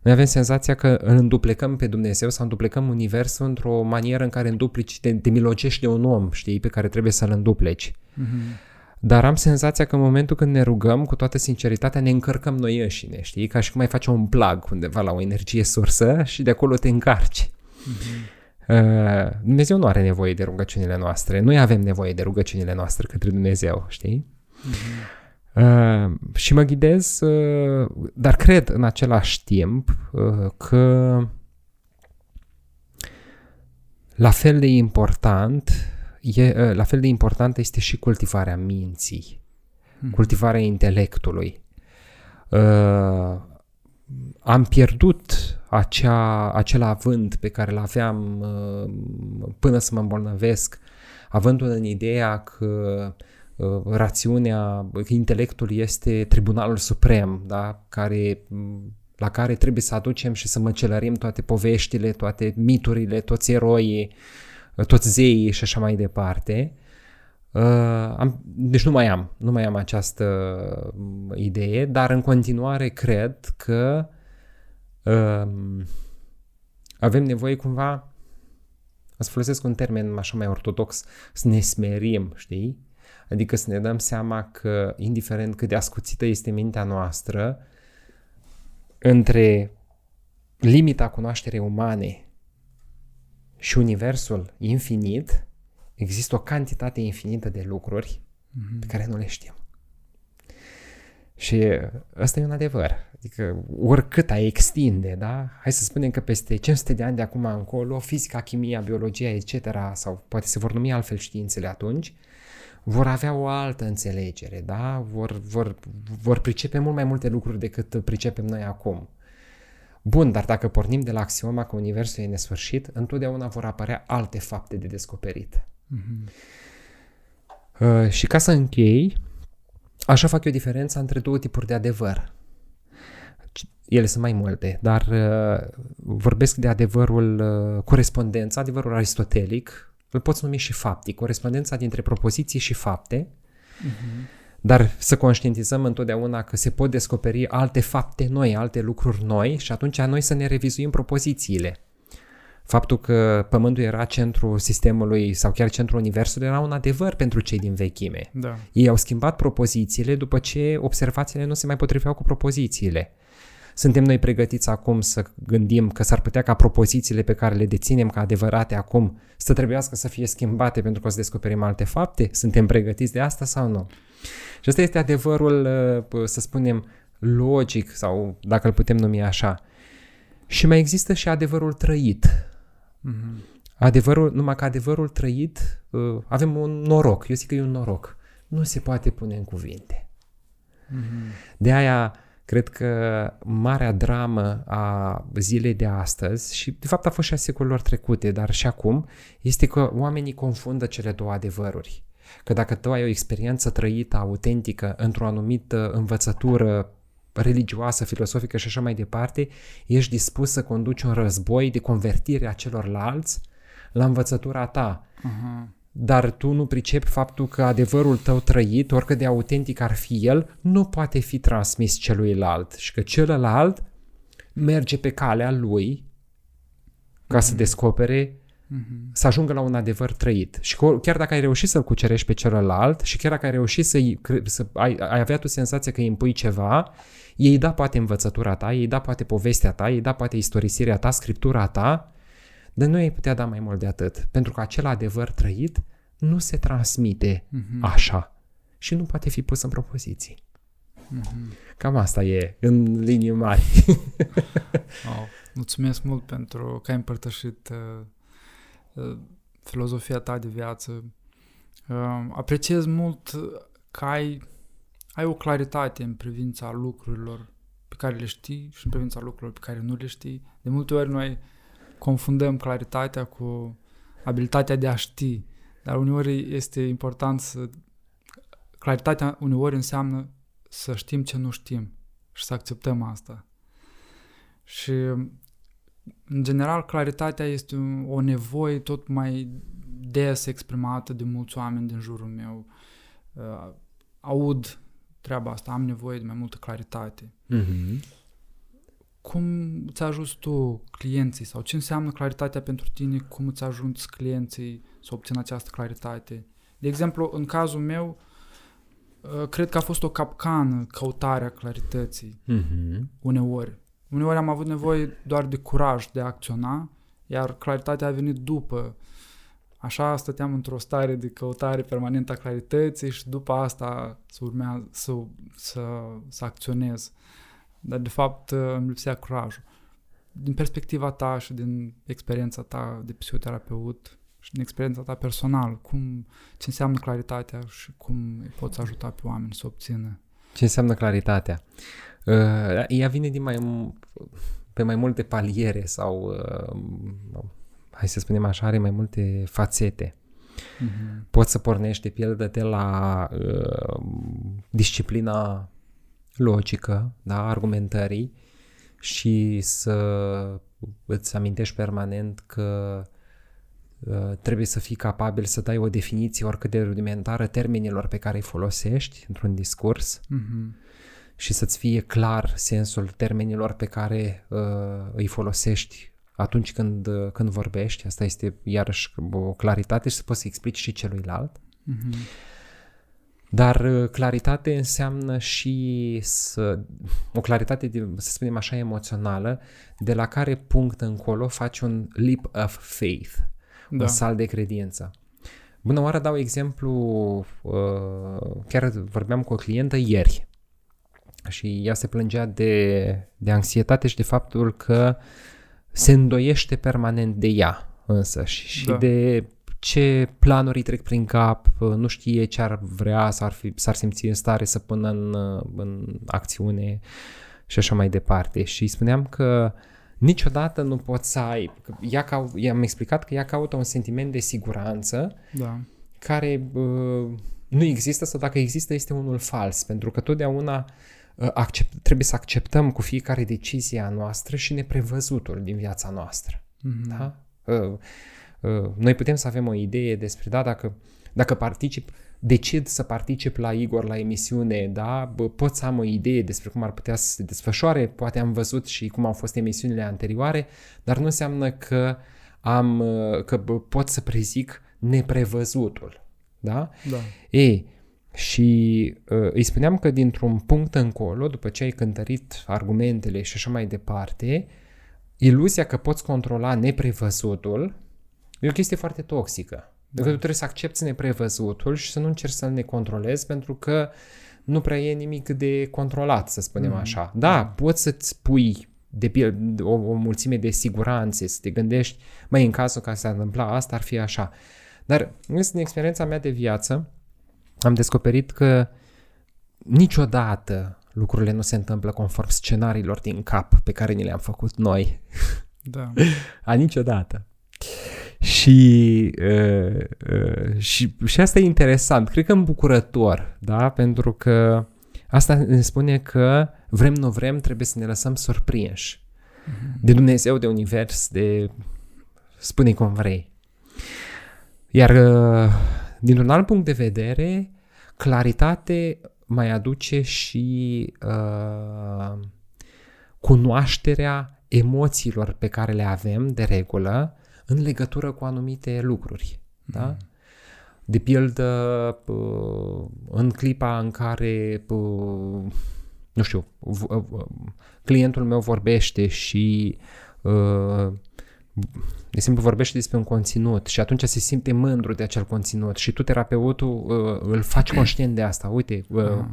noi avem senzația că îl înduplecăm pe Dumnezeu sau înduplecăm Universul într-o manieră în care înduplici, te, te milogești de un om, știi, pe care trebuie să-l îndupleci. Mm-hmm. Dar am senzația că în momentul când ne rugăm, cu toată sinceritatea, ne încărcăm noi înșine, știi? Ca și cum mai faci un plug undeva la o energie sursă și de acolo te încarci. Mm-hmm. Uh, Dumnezeu nu are nevoie de rugăciunile noastre. Noi avem nevoie de rugăciunile noastre către Dumnezeu, știi? Mm-hmm. Uh, și mă ghidez, uh, dar cred în același timp uh, că la fel de important e, uh, la fel de importantă este și cultivarea minții, hmm. cultivarea intelectului. Uh, am pierdut acea, acel avânt pe care îl aveam uh, până să mă îmbolnăvesc, avândul în ideea că uh, rațiunea, că intelectul este tribunalul suprem, da? care, la care trebuie să aducem și să măcelărim toate poveștile, toate miturile, toți eroii, uh, toți zeii și așa mai departe. Uh, am, deci nu mai am, nu mai am această idee, dar în continuare cred că uh, avem nevoie cumva, să folosesc un termen așa mai ortodox, să ne smerim, știi? Adică să ne dăm seama că, indiferent cât de ascuțită este mintea noastră, între limita cunoașterii umane și universul infinit, există o cantitate infinită de lucruri mm-hmm. pe care nu le știm. Și ăsta e un adevăr. Adică oricât ai extinde, da? Hai să spunem că peste 500 de ani de acum încolo, fizica, chimia, biologia, etc., sau poate se vor numi altfel științele atunci, vor avea o altă înțelegere, da? Vor, vor, vor pricepe mult mai multe lucruri decât pricepem noi acum. Bun, dar dacă pornim de la axioma că Universul e nesfârșit, întotdeauna vor apărea alte fapte de descoperit. Mm-hmm. Uh, și ca să închei, așa fac eu diferența între două tipuri de adevăr. Ele sunt mai multe, dar uh, vorbesc de adevărul uh, corespondența, adevărul aristotelic, îl poți numi și faptic, corespondența dintre propoziții și fapte. Mm-hmm dar să conștientizăm întotdeauna că se pot descoperi alte fapte noi, alte lucruri noi și atunci noi să ne revizuim propozițiile. Faptul că Pământul era centrul sistemului sau chiar centrul Universului era un adevăr pentru cei din vechime. Da. Ei au schimbat propozițiile după ce observațiile nu se mai potriveau cu propozițiile. Suntem noi pregătiți acum să gândim că s-ar putea ca propozițiile pe care le deținem ca adevărate acum să trebuiască să fie schimbate pentru că o să descoperim alte fapte? Suntem pregătiți de asta sau nu? Și ăsta este adevărul, uh, să spunem, logic sau dacă îl putem numi așa. Și mai există și adevărul trăit. Mm-hmm. Adevărul, numai că adevărul trăit, uh, avem un noroc. Eu zic că e un noroc. Nu se poate pune în cuvinte. Mm-hmm. De aia cred că marea dramă a zilei de astăzi și de fapt a fost și a secolelor trecute, dar și acum, este că oamenii confundă cele două adevăruri. Că dacă tu ai o experiență trăită, autentică, într-o anumită învățătură religioasă, filosofică și așa mai departe, ești dispus să conduci un război de convertire a celorlalți la învățătura ta. Uh-huh. Dar tu nu pricepi faptul că adevărul tău trăit, oricât de autentic ar fi el, nu poate fi transmis celuilalt și că celălalt merge pe calea lui ca uh-huh. să descopere mm-hmm. să ajungă la un adevăr trăit. Și chiar dacă ai reușit să-l cucerești pe celălalt și chiar dacă ai reușit să, să ai, ai avea tu senzația că îi impui ceva, ei da poate învățătura ta, ei da poate povestea ta, ei da poate istorisirea ta, scriptura ta, dar nu ai putea da mai mult de atât. Pentru că acel adevăr trăit nu se transmite mm-hmm. așa și nu poate fi pus în propoziții. Mm-hmm. Cam asta e, în linii mari. wow. Mulțumesc mult pentru că ai împărtășit uh, Uh, filozofia ta de viață. Uh, apreciez mult că ai, ai o claritate în privința lucrurilor pe care le știi și în privința lucrurilor pe care nu le știi. De multe ori noi confundăm claritatea cu abilitatea de a ști, dar uneori este important să... Claritatea uneori înseamnă să știm ce nu știm și să acceptăm asta. Și, în general, claritatea este o nevoie tot mai des exprimată de mulți oameni din jurul meu. Uh, aud treaba asta, am nevoie de mai multă claritate. Mm-hmm. Cum îți ajuns tu clienții sau ce înseamnă claritatea pentru tine, cum îți ajungi clienții să obțină această claritate? De exemplu, în cazul meu, uh, cred că a fost o capcană căutarea clarității Mm-hmm. uneori. Uneori am avut nevoie doar de curaj de a acționa, iar claritatea a venit după. Așa stăteam într-o stare de căutare permanentă a clarității și după asta să urmează să, să, să acționez. Dar de fapt îmi lipsea curajul. Din perspectiva ta și din experiența ta de psihoterapeut și din experiența ta personală, cum, ce înseamnă claritatea și cum îi poți ajuta pe oameni să obțină? Ce înseamnă claritatea? Uh, ea vine din mai, pe mai multe paliere sau, uh, hai să spunem așa, are mai multe fațete. Mm-hmm. Poți să pornești de pildă de la uh, disciplina logică, da, argumentării și să îți amintești permanent că uh, trebuie să fii capabil să dai o definiție oricât de rudimentară termenilor pe care îi folosești într-un discurs Mm-hmm. și să-ți fie clar sensul termenilor pe care uh, îi folosești atunci când, uh, când vorbești. Asta este iarăși o claritate și să poți să explici și celuilalt. Mm-hmm. Dar uh, claritate înseamnă și să, o claritate, de, să spunem așa, emoțională, de la care punct încolo faci un leap of faith, da. Da. un salt de credință. Bună oară, dau exemplu, uh, chiar vorbeam cu o clientă ieri și ea se plângea de, de anxietate și de faptul că se îndoiește permanent de ea însă și, și Da. de ce planuri îi trec prin cap, uh, nu știe ce ar vrea, s-ar, fi, s-ar simți în stare să pună în, uh, în acțiune și așa mai departe. Și îi spuneam că niciodată nu poți să ai, că ea cau, i-am explicat că ea caută un sentiment de siguranță Da. care uh, nu există sau dacă există este unul fals, pentru că totdeauna uh, accept, trebuie să acceptăm cu fiecare decizie a noastră și neprevăzutul din viața noastră. Mm-hmm. Da? Uh, uh, noi putem să avem o idee despre, da, dacă, dacă particip, decid să particip la Igor la emisiune, da, bă, pot să am o idee despre cum ar putea să se desfășoare, poate am văzut și cum au fost emisiunile anterioare, dar nu înseamnă că am, uh, că bă, pot să prezic neprevăzutul, da? Da. Ei, și uh, îi spuneam că dintr-un punct încolo, după ce ai cântărit argumentele și așa mai departe, iluzia că poți controla neprevăzutul e o chestie foarte toxică. Da. Că tu trebuie să accepti neprevăzutul și să nu încerci să-l necontrolezi pentru că nu prea e nimic de controlat, să spunem Mhm. așa. Da, poți să-ți pui de pil- o, o mulțime de siguranțe, să te gândești, mai în cazul că se întâmpla asta, ar fi așa. Dar, în experiența mea de viață, am descoperit că niciodată lucrurile nu se întâmplă conform scenariilor din cap pe care ni le-am făcut noi. Da. A niciodată. Și, uh, uh, și, și asta e interesant, cred că îmbucurător, da? Pentru că asta ne spune că vrem, nu vrem, trebuie să ne lăsăm surprinși de Dumnezeu, de univers, de spune cum vrei. Iar uh, dintr-un alt punct de vedere, claritate mai aduce și uh, cunoașterea emoțiilor pe care le avem de regulă în legătură cu anumite lucruri. Da? De pildă, p- în clipa în care, p- nu știu, v- v- clientul meu vorbește și uh, de simplu vorbește despre un conținut și atunci se simte mândru de acel conținut și tu, terapeutul, uh, îl faci conștient de asta. Uite, uh, Ah.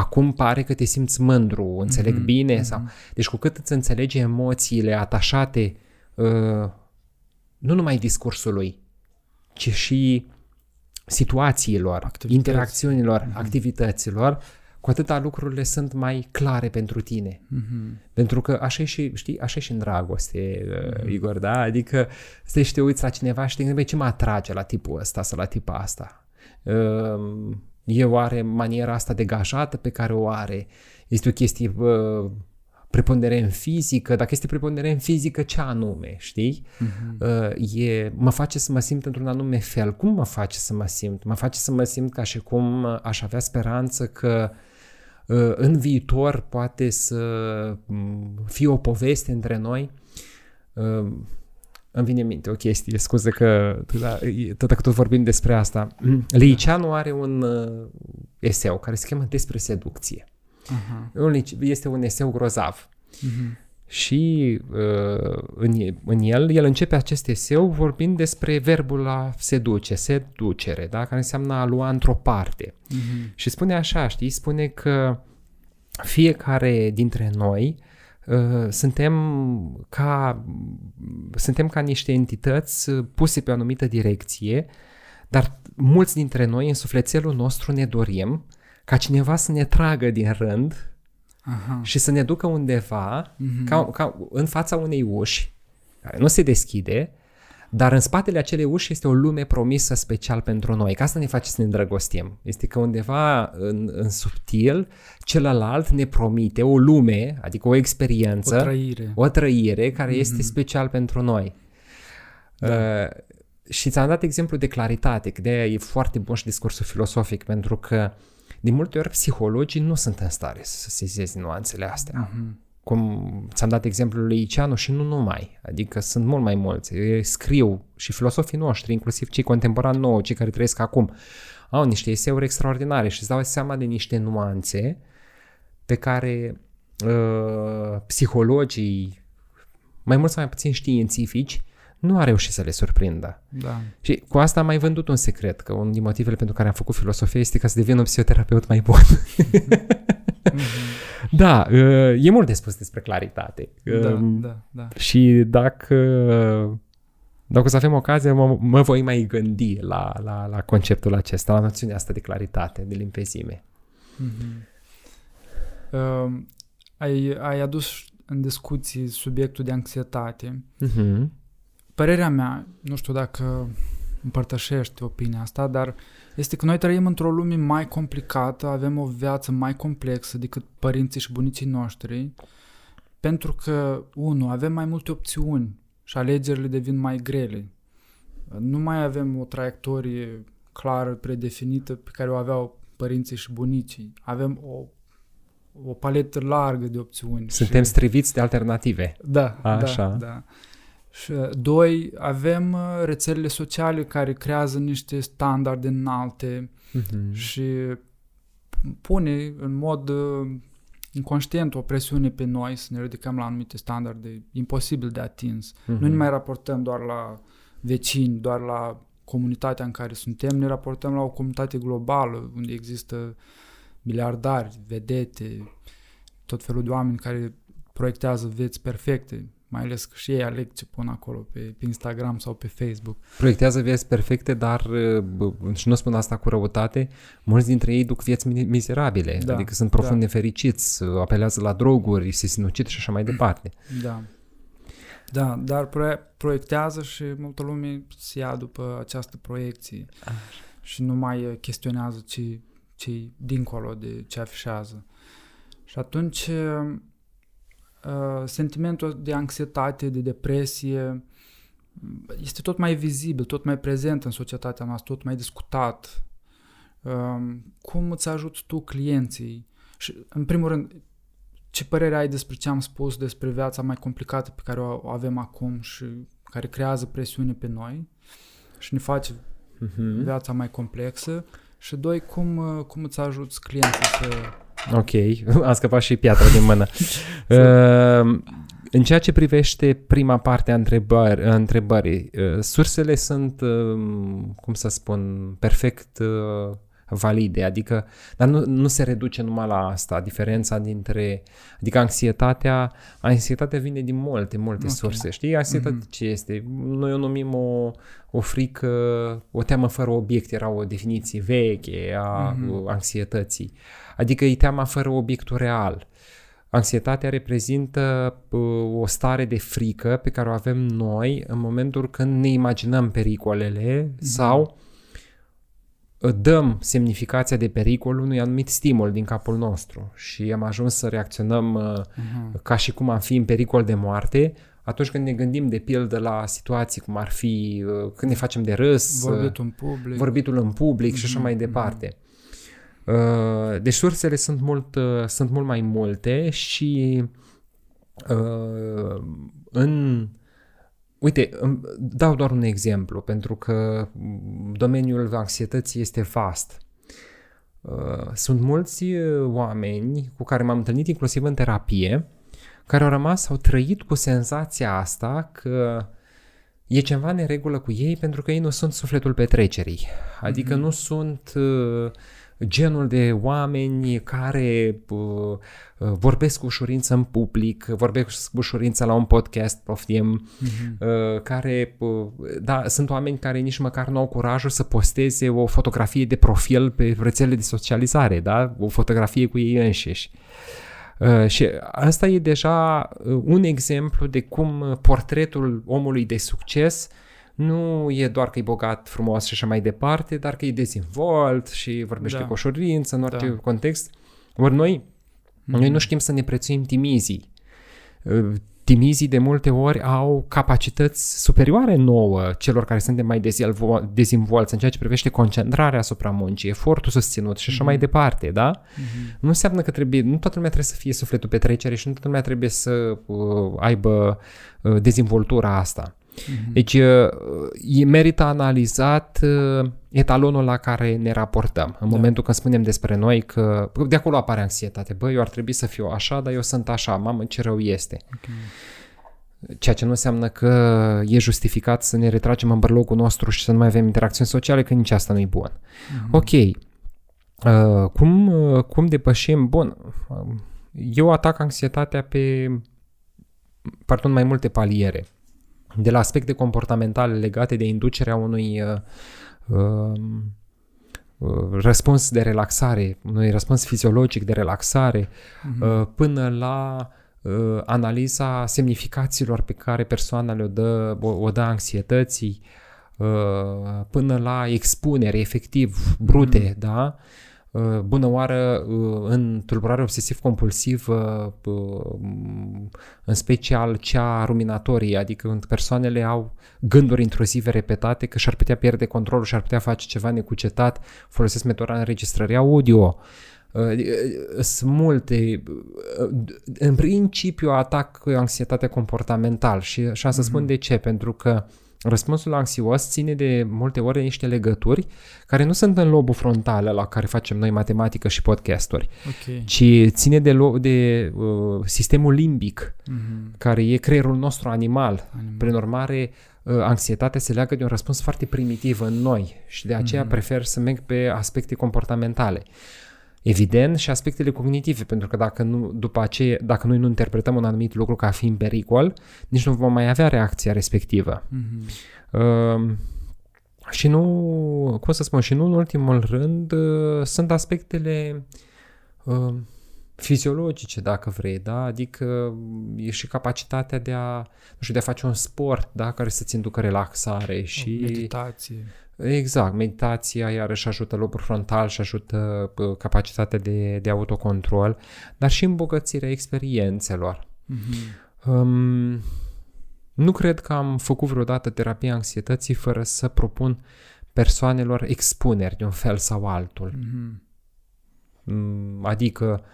acum pare că te simți mândru, înțeleg Mhm, bine mhm. sau... Deci cu cât îți înțelegi emoțiile atașate uh, nu numai discursului, ci și situațiilor, Activități. interacțiunilor, Mhm. activităților, cu atâta lucrurile sunt mai clare pentru tine. Mhm. Pentru că așa e și, știi, așa e și în dragoste, Mhm. uh, Igor, da? Adică stai și te uiți la cineva și te gândești, "Băi, ce mă atrage la tipul ăsta sau la tipa asta? Uh, e oare maniera asta degajată pe care o are? Este o chestie uh, prepondere în fizică, dacă este prepondere în fizică, ce anume, știi? Uh-huh. E, mă face să mă simt într-un anume fel. Cum mă face să mă simt? Mă face să mă simt ca și cum aș avea speranță că uh, în viitor poate să mm, fie o poveste între noi. Uh, îmi vine în minte o chestie, scuze că tot că tot vorbim despre asta. Liceanu are un uh, eseu care se cheamă Despre seducție. Uh-huh. Este un eseu grozav. Uh-huh. Și uh, în, în el, el începe acest eseu vorbind despre verbul a seduce, seducere, da? care înseamnă a lua într-o parte. Uh-huh. Și spune așa, știi, spune că fiecare dintre noi uh, suntem ca, suntem ca niște entități puse pe o anumită direcție, dar mulți dintre noi în sufletelul nostru ne dorim ca cineva să ne tragă din rând Aha. și să ne ducă undeva uh-huh. ca, ca în fața unei uși care nu se deschide, dar în spatele acelei uși este o lume promisă special pentru noi. Ca asta ne face să ne îndrăgostim. Este că undeva în, în subtil celălalt ne promite o lume, adică o experiență, o trăire, o trăire care mm-hmm. este special pentru noi. Da. Uh, și ți-am dat exemplu de claritate, că de aia e foarte bun și discursul filosofic, pentru că uh, de multe ori psihologii nu sunt în stare să seseze nuanțele astea. Uh-huh. Cum ți-am dat exemplul lui Iceanu și nu numai, adică sunt mult mai mulți. Eu scriu și filosofii noștri, inclusiv cei contemporani nouă, cei care trăiesc acum, au niște eseuri extraordinare și îți dau seama de niște nuanțe pe care uh, psihologii, mai mult sau mai puțin științifici, nu a reușit să le surprindă. Da. Și cu asta am mai vândut un secret, că unul din motivele pentru care am făcut filosofie este ca să devin un psihoterapeut mai bun. Mm-hmm. da, uh, e mult de spus despre claritate. Da, um, da, da. Și dacă, dacă o să avem ocazie, mă, mă voi mai gândi la, la, la conceptul acesta, la noțiunea asta de claritate, de limpezime. Mm-hmm. Uh, ai, ai adus în discuții subiectul de anxietate. Uh-huh părerea mea, nu știu dacă împărtășești opinia asta, dar este că noi trăim într-o lume mai complicată, avem o viață mai complexă decât părinții și bunicii noștri, pentru că, unu, avem mai multe opțiuni și alegerile devin mai grele. Nu mai avem o traiectorie clară, predefinită, pe care o aveau părinții și bunicii. Avem o, o paletă largă de opțiuni. Suntem și... striviți de alternative. Da, Așa. da, da. Și doi, avem uh, rețelele sociale care creează niște standarde înalte uh-huh. și pune în mod uh, inconștient o presiune pe noi să ne ridicăm la anumite standarde imposibil de atins. Uh-huh. Nu ne mai raportăm doar la vecini, doar la comunitatea în care suntem, ne raportăm la o comunitate globală unde există miliardari, vedete, tot felul de oameni care proiectează vieți perfecte mai ales că și ei aleg ce pun acolo pe, pe Instagram sau pe Facebook. Proiectează vieți perfecte, dar și nu spun asta cu răutate, mulți dintre ei duc vieți mizerabile, da, adică sunt profund da. nefericiți, apelează la droguri, se sinucid și așa mai departe. Da. Da, dar proiectează și multă lume se ia după această proiecție ah. și nu mai chestionează ce, ce dincolo de ce afișează. Și atunci Uh, sentimentul de anxietate, de depresie este tot mai vizibil, tot mai prezent în societatea noastră, tot mai discutat. Uh, cum îți ajuți tu clienții? Și, în primul rând, ce părere ai despre ce am spus, despre viața mai complicată pe care o avem acum și care creează presiune pe noi și ne face uh-huh. viața mai complexă? Și doi, cum, uh, cum îți ajuți clienții să Ok, a scăpat și piatra din mână. uh, în ceea ce privește prima parte a, întrebări, a întrebării, uh, sursele sunt, uh, cum să spun, perfect uh, valide, adică, dar nu, nu se reduce numai la asta, diferența dintre, adică anxietatea, anxietatea vine din multe, multe okay. surse, știi? Anxietatea mm-hmm. ce este? Noi o numim o, o frică, o teamă fără obiect, era o definiție veche a mm-hmm. anxietății. Adică e teama fără obiectul real. Anxietatea reprezintă uh, o stare de frică pe care o avem noi în momentul când ne imaginăm pericolele mm-hmm. sau dăm semnificația de pericol unui anumit stimul din capul nostru și am ajuns să reacționăm uh-huh. ca și cum am fi în pericol de moarte atunci când ne gândim de pildă la situații cum ar fi uh, când ne facem de râs, vorbitul în public, vorbitul în public uh-huh. și așa mai departe. Uh-huh. Deci sursele sunt mult, sunt mult mai multe și în Uite, dau doar un exemplu, pentru că domeniul anxietății este vast. Uh, sunt mulți uh, oameni cu care m-am întâlnit inclusiv în terapie, care au rămas, au trăit cu senzația asta că e ceva neregulă cu ei pentru că ei nu sunt sufletul petrecerii. Adică mm-hmm. nu sunt uh, genul de oameni care uh, uh, vorbesc cu ușurință în public, vorbesc cu ușurință la un podcast, poftim, uh-huh. uh, care, uh, da, sunt oameni care nici măcar nu au curajul să posteze o fotografie de profil pe rețelele de socializare, da? o fotografie cu ei înșiși. Uh, și asta e deja uh, un exemplu de cum portretul omului de succes uh, nu e doar că e bogat, frumos și așa mai departe, dar că e dezvolt și vorbește da. cu ușurință în orice da. context. Ori noi, mm-hmm. noi nu știm să ne prețuim timizii. Uh, timizii de multe ori au capacități superioare nouă celor care suntem mai dezvolți în ceea ce privește concentrarea asupra muncii, efortul susținut și așa mm-hmm. mai departe, da? Mm-hmm. Nu înseamnă că trebuie, nu toată lumea trebuie să fie sufletul petrecere și nu toată lumea trebuie să uh, aibă uh, dezvoltura asta. Mm-hmm. Deci e merită analizat etalonul la care ne raportăm. În da. momentul când spunem despre noi că de acolo apare anxietate. Băi, eu ar trebui să fiu așa, dar eu sunt așa. Mamă, ce rău este. Okay. Ceea ce nu înseamnă că e justificat să ne retragem în bărlogul nostru și să nu mai avem interacțiuni sociale, că nici asta nu e bun. Mm-hmm. Ok. Uh, cum, uh, cum depășim? Bun. Eu atac anxietatea pe, pardon, mai multe paliere de la aspecte comportamentale legate de inducerea unui uh, um, uh, răspuns de relaxare, unui răspuns fiziologic de relaxare, uh-huh. uh, până la uh, analiza semnificațiilor pe care persoana le dă, o, o dă anxietății, uh, până la expunere efectiv brute, uh-huh. da? Uh, bună oară uh, în tulburare obsesiv-compulsivă, uh, în special cea ruminatorie, adică când persoanele au gânduri intruzive repetate că și-ar putea pierde controlul, și-ar putea face ceva necucetat, folosesc metoda înregistrării audio, sunt multe. În principiu atac anxietatea comportamental și așa să spun mm-hmm. de ce, pentru că Răspunsul anxios ține de multe ori de niște legături care nu sunt în lobul frontal la care facem noi matematică și podcasturi, okay. ci ține de, lo- de uh, sistemul limbic, mm-hmm. care e creierul nostru animal. animal. Prin urmare, uh, anxietatea se leagă de un răspuns foarte primitiv în noi și de aceea mm-hmm. prefer să merg pe aspecte comportamentale. Evident, și aspectele cognitive, pentru că dacă, nu, după aceea, dacă noi nu interpretăm un anumit lucru ca fiind pericol, nici nu vom mai avea reacția respectivă. Mm-hmm. Uh, și nu, cum să spun, și nu în ultimul rând, uh, sunt aspectele uh, fiziologice, dacă vrei, da? Adică e și capacitatea de a, nu știu, de a face un sport, da? Care să-ți inducă relaxare și... Meditație. Exact, meditația iarăși ajută lobul frontal și ajută capacitatea de, de autocontrol, dar și îmbogățirea experiențelor. Mm-hmm. Um, nu cred că am făcut vreodată terapia anxietății fără să propun persoanelor expuneri de un fel sau altul. Mm-hmm. Adică,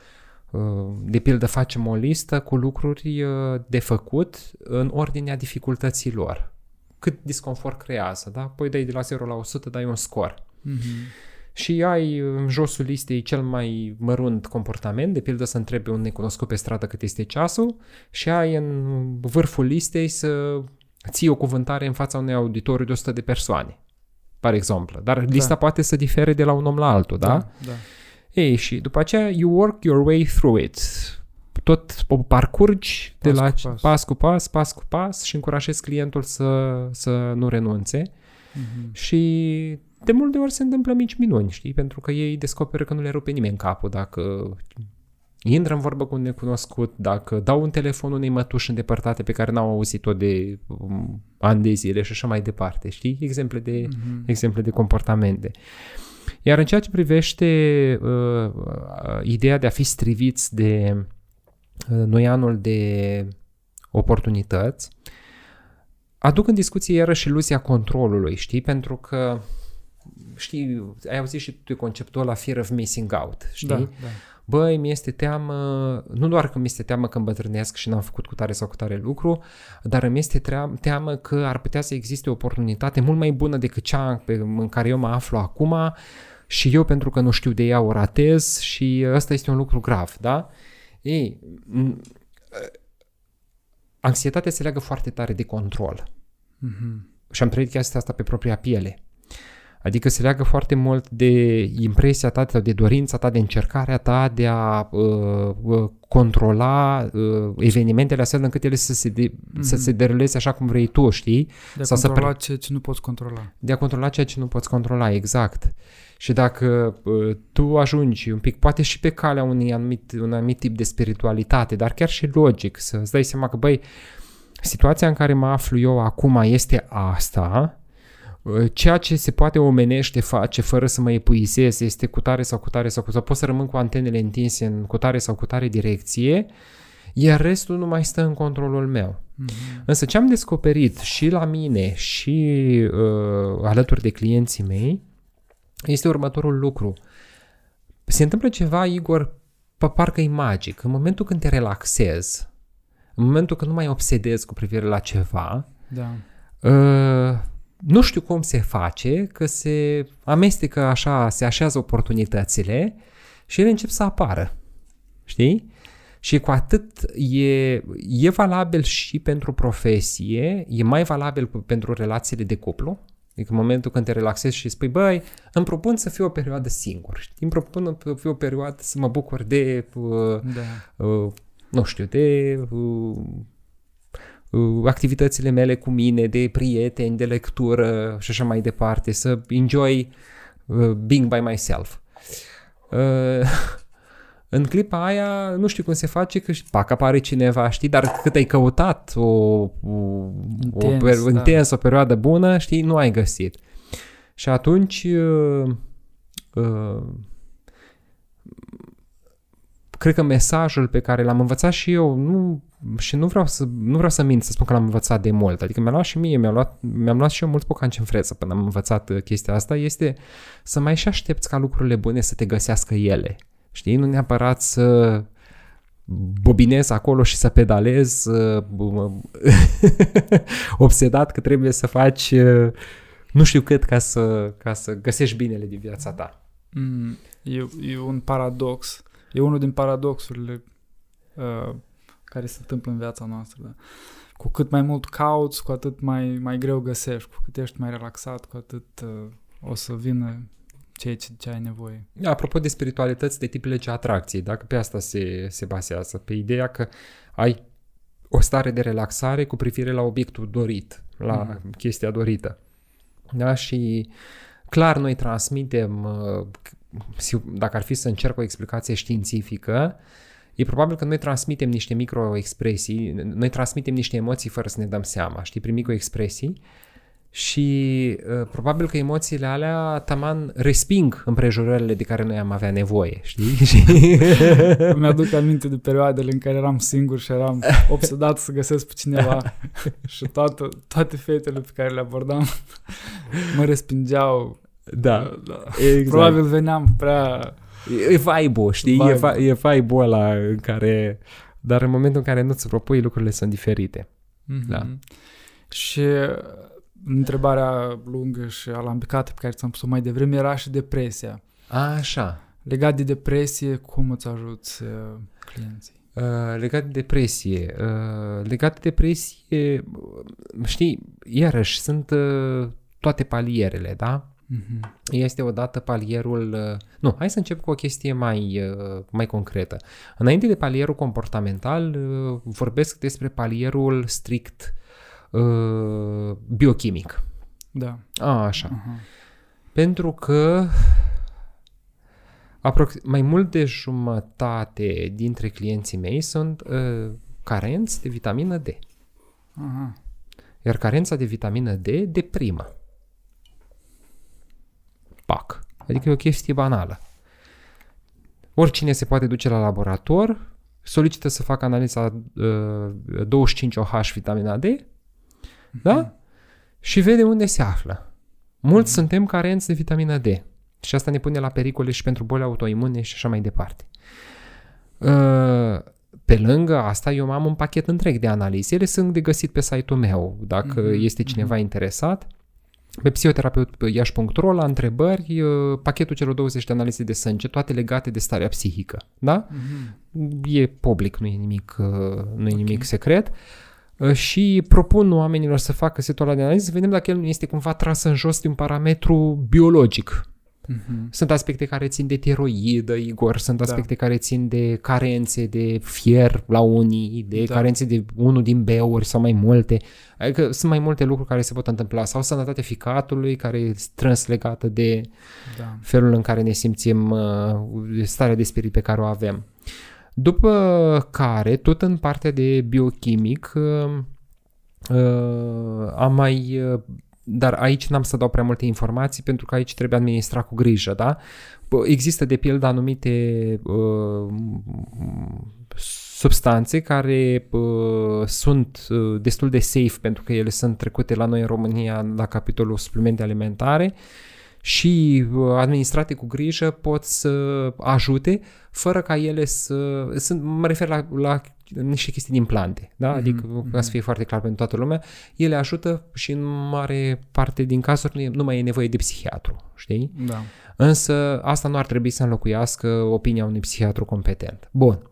uh, de pildă, facem o listă cu lucruri uh, de făcut în ordinea dificultăților cât disconfort creează, da? Păi dai de la 0 la 100, dai un scor. Mm-hmm. Și ai în josul listei cel mai mărunt comportament, de pildă să întrebi un necunoscut pe stradă cât este ceasul și ai în vârful listei să ții o cuvântare în fața unui auditoriu de 100 de persoane, par exemplu. Dar da. lista poate să difere de la un om la altul, da? Da, da. Ei, și după aceea you work your way through it tot o parcurgi pas de la cu pas. pas cu pas, pas cu pas și încurajezi clientul să, să nu renunțe. Mm-hmm. Și de multe ori se întâmplă mici minuni, știi? Pentru că ei descoperă că nu le rupe nimeni capul dacă intră în vorbă cu un necunoscut, dacă dau un telefon unei mătuși îndepărtate pe care n-au auzit-o de um, ani de zile și așa mai departe, știi? Exemple de, mm-hmm. exemple de comportamente. Iar în ceea ce privește uh, uh, ideea de a fi striviți de uh, noianul de oportunități, aduc în discuție iarăși iluzia controlului, știi? Pentru că, știi, ai auzit și tu conceptul la fear of missing out, știi? Da, da. Băi, mi este teamă, nu doar că mi este teamă că îmbătrânesc și n-am făcut cu tare sau cu tare lucru, dar mi este teamă că ar putea să existe o oportunitate mult mai bună decât cea în care eu mă aflu acum și eu pentru că nu știu de ea o ratez și ăsta este un lucru grav, da? Ei, anxietatea se leagă foarte tare de control. Mm-hmm. Și am trăit chestia asta pe propria piele. Adică se leagă foarte mult de impresia ta sau de dorința ta, de încercarea ta de a uh, uh, controla uh, evenimentele astfel încât ele să se, de, mm-hmm. să se deruleze așa cum vrei tu, știi? De a sau controla să pre- ceea ce nu poți controla. De a controla ceea ce nu poți controla, exact. Și dacă uh, tu ajungi un pic, poate și pe calea unui anumit, un anumit tip de spiritualitate, dar chiar și logic, să îți dai seama că, băi, situația în care mă aflu eu acum este asta, uh, ceea ce se poate omenește face fără să mă epuizez este cu tare sau cu tare sau cu tare, pot să rămân cu antenele întinse în cu tare sau cu tare direcție, iar restul nu mai stă în controlul meu. Mm-hmm. Însă ce am descoperit și la mine și uh, alături de clienții mei este următorul lucru. Se întâmplă ceva, Igor, parcă e magic. În momentul când te relaxezi, în momentul când nu mai obsedezi cu privire la ceva, da. uh, nu știu cum se face, că se amestecă așa, se așează oportunitățile și ele încep să apară. Știi? Și cu atât e, e valabil și pentru profesie, e mai valabil pentru relațiile de cuplu, Adică în momentul când te relaxezi și spui, băi, îmi propun să fiu o perioadă singur. Știi? Îmi propun să fiu o perioadă să mă bucur de, uh, da. uh, nu știu, de uh, uh, activitățile mele cu mine, de prieteni, de lectură și așa mai departe, să enjoy uh, being by myself. Uh, în clipa aia nu știu cum se face că pac apare cineva, știi, dar cât ai căutat o, o, intens, o, per, da. intens, o perioadă bună, știi, nu ai găsit. Și atunci uh, uh, cred că mesajul pe care l-am învățat și eu, nu, și nu vreau să, nu vreau să mint să spun că l-am învățat de mult, adică mi-a luat și mie, mi-a luat, mi-am luat și eu mult pocanci în freță până am învățat uh, chestia asta, este să mai și aștepți ca lucrurile bune să te găsească ele. Știi? Nu neapărat să bobinez acolo și să pedalez obsedat că trebuie să faci nu știu cât ca să, ca să găsești binele din viața ta. Mm, e, e un paradox. E unul din paradoxurile uh, care se întâmplă în viața noastră. Da? Cu cât mai mult cauți, cu atât mai, mai greu găsești. Cu cât ești mai relaxat, cu atât uh, o să vină ceea ce, ce ai nevoie. Apropo de spiritualități de tip legea atracției, dacă pe asta se, se basează, pe ideea că ai o stare de relaxare cu privire la obiectul dorit, la mm. chestia dorită. Da? Și clar noi transmitem, uh, dacă ar fi să încerc o explicație științifică, e probabil că noi transmitem niște microexpresii, noi transmitem niște emoții fără să ne dăm seama, știi, prin microexpresii, și uh, probabil că emoțiile alea taman resping împrejurările de care noi am avea nevoie, știi? Mi-aduc aminte de perioadele în care eram singur și eram obsedat să găsesc pe cineva și toată, toate fetele pe care le abordam mă respingeau. Da, da. Exact. Probabil veneam prea... E vibe știi? Vibe. E, e vibe-ul ăla în care... Dar în momentul în care nu ți propui, lucrurile sunt diferite. Mm-hmm. Da. Și întrebarea lungă și alambicată pe care ți-am pus-o mai devreme era și depresia. A, așa. Legat de depresie, cum îți ajuți uh, clienții? Uh, legat de depresie. Uh, legat de depresie, știi, iarăși, sunt uh, toate palierele, da? Mm-hmm. Este odată palierul... Uh, nu, hai să încep cu o chestie mai, uh, mai concretă. Înainte de palierul comportamental, uh, vorbesc despre palierul strict uh, biochimic. Da. A, așa. Uh-huh. Pentru că aprox- mai mult de jumătate dintre clienții mei sunt uh, carenți de vitamină D. Uh-huh. Iar carența de vitamină D deprimă. Pac. Adică e o chestie banală. Oricine se poate duce la laborator, solicită să facă analiza uh, 25OH vitamina D, mm-hmm. Da? Și vede unde se află. Mulți mm-hmm. suntem carenți de vitamina D. Și asta ne pune la pericole și pentru boli autoimune și așa mai departe. Uh, pe lângă asta, eu am un pachet întreg de analize. Ele sunt de găsit pe site-ul meu, dacă mm-hmm. este cineva mm-hmm. interesat. Pe psihoterapeut.iași.ro la întrebări, uh, pachetul celor 20 de analize de sânge, toate legate de starea psihică. Da? Mm-hmm. E public, nu e nimic, uh, nu e okay. nimic secret. Uh, și propun oamenilor să facă setul ăla de analiză, să vedem dacă el nu este cumva tras în jos de un parametru biologic. Uh-huh. Sunt aspecte care țin de tiroidă, Igor, sunt da. aspecte da. care țin de carențe de fier la unii, de da. carențe de unul din beuri sau mai multe. Adică sunt mai multe lucruri care se pot întâmpla. Sau sănătatea ficatului, care e strâns legată de da. felul în care ne simțim, uh, starea de spirit pe care o avem. După care, tot în partea de biochimic, uh, uh, am mai dar aici n-am să dau prea multe informații pentru că aici trebuie administrat cu grijă, da? Există de pildă anumite uh, substanțe care uh, sunt uh, destul de safe pentru că ele sunt trecute la noi în România la capitolul suplimente alimentare și uh, administrate cu grijă pot să ajute fără ca ele să... Sunt, mă refer la, la niște chestii din plante, da? Mm-hmm. Adică, ca să mhm. fie foarte clar pentru toată lumea, ele ajută și în mare parte din cazuri nu, e, nu mai e nevoie de psihiatru, știi? Da. Însă asta nu ar trebui să înlocuiască opinia unui psihiatru competent. Bun.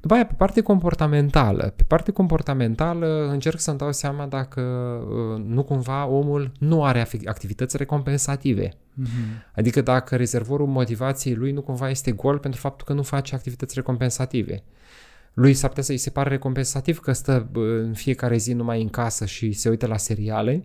După aia, pe parte comportamentală. Pe parte comportamentală încerc să-mi dau seama dacă uh, nu cumva omul nu are activități recompensative. Mm-hmm. Adică dacă rezervorul motivației lui nu cumva este gol pentru faptul că nu face activități recompensative. Lui s-ar putea să-i se pare recompensativ că stă în fiecare zi numai în casă și se uită la seriale,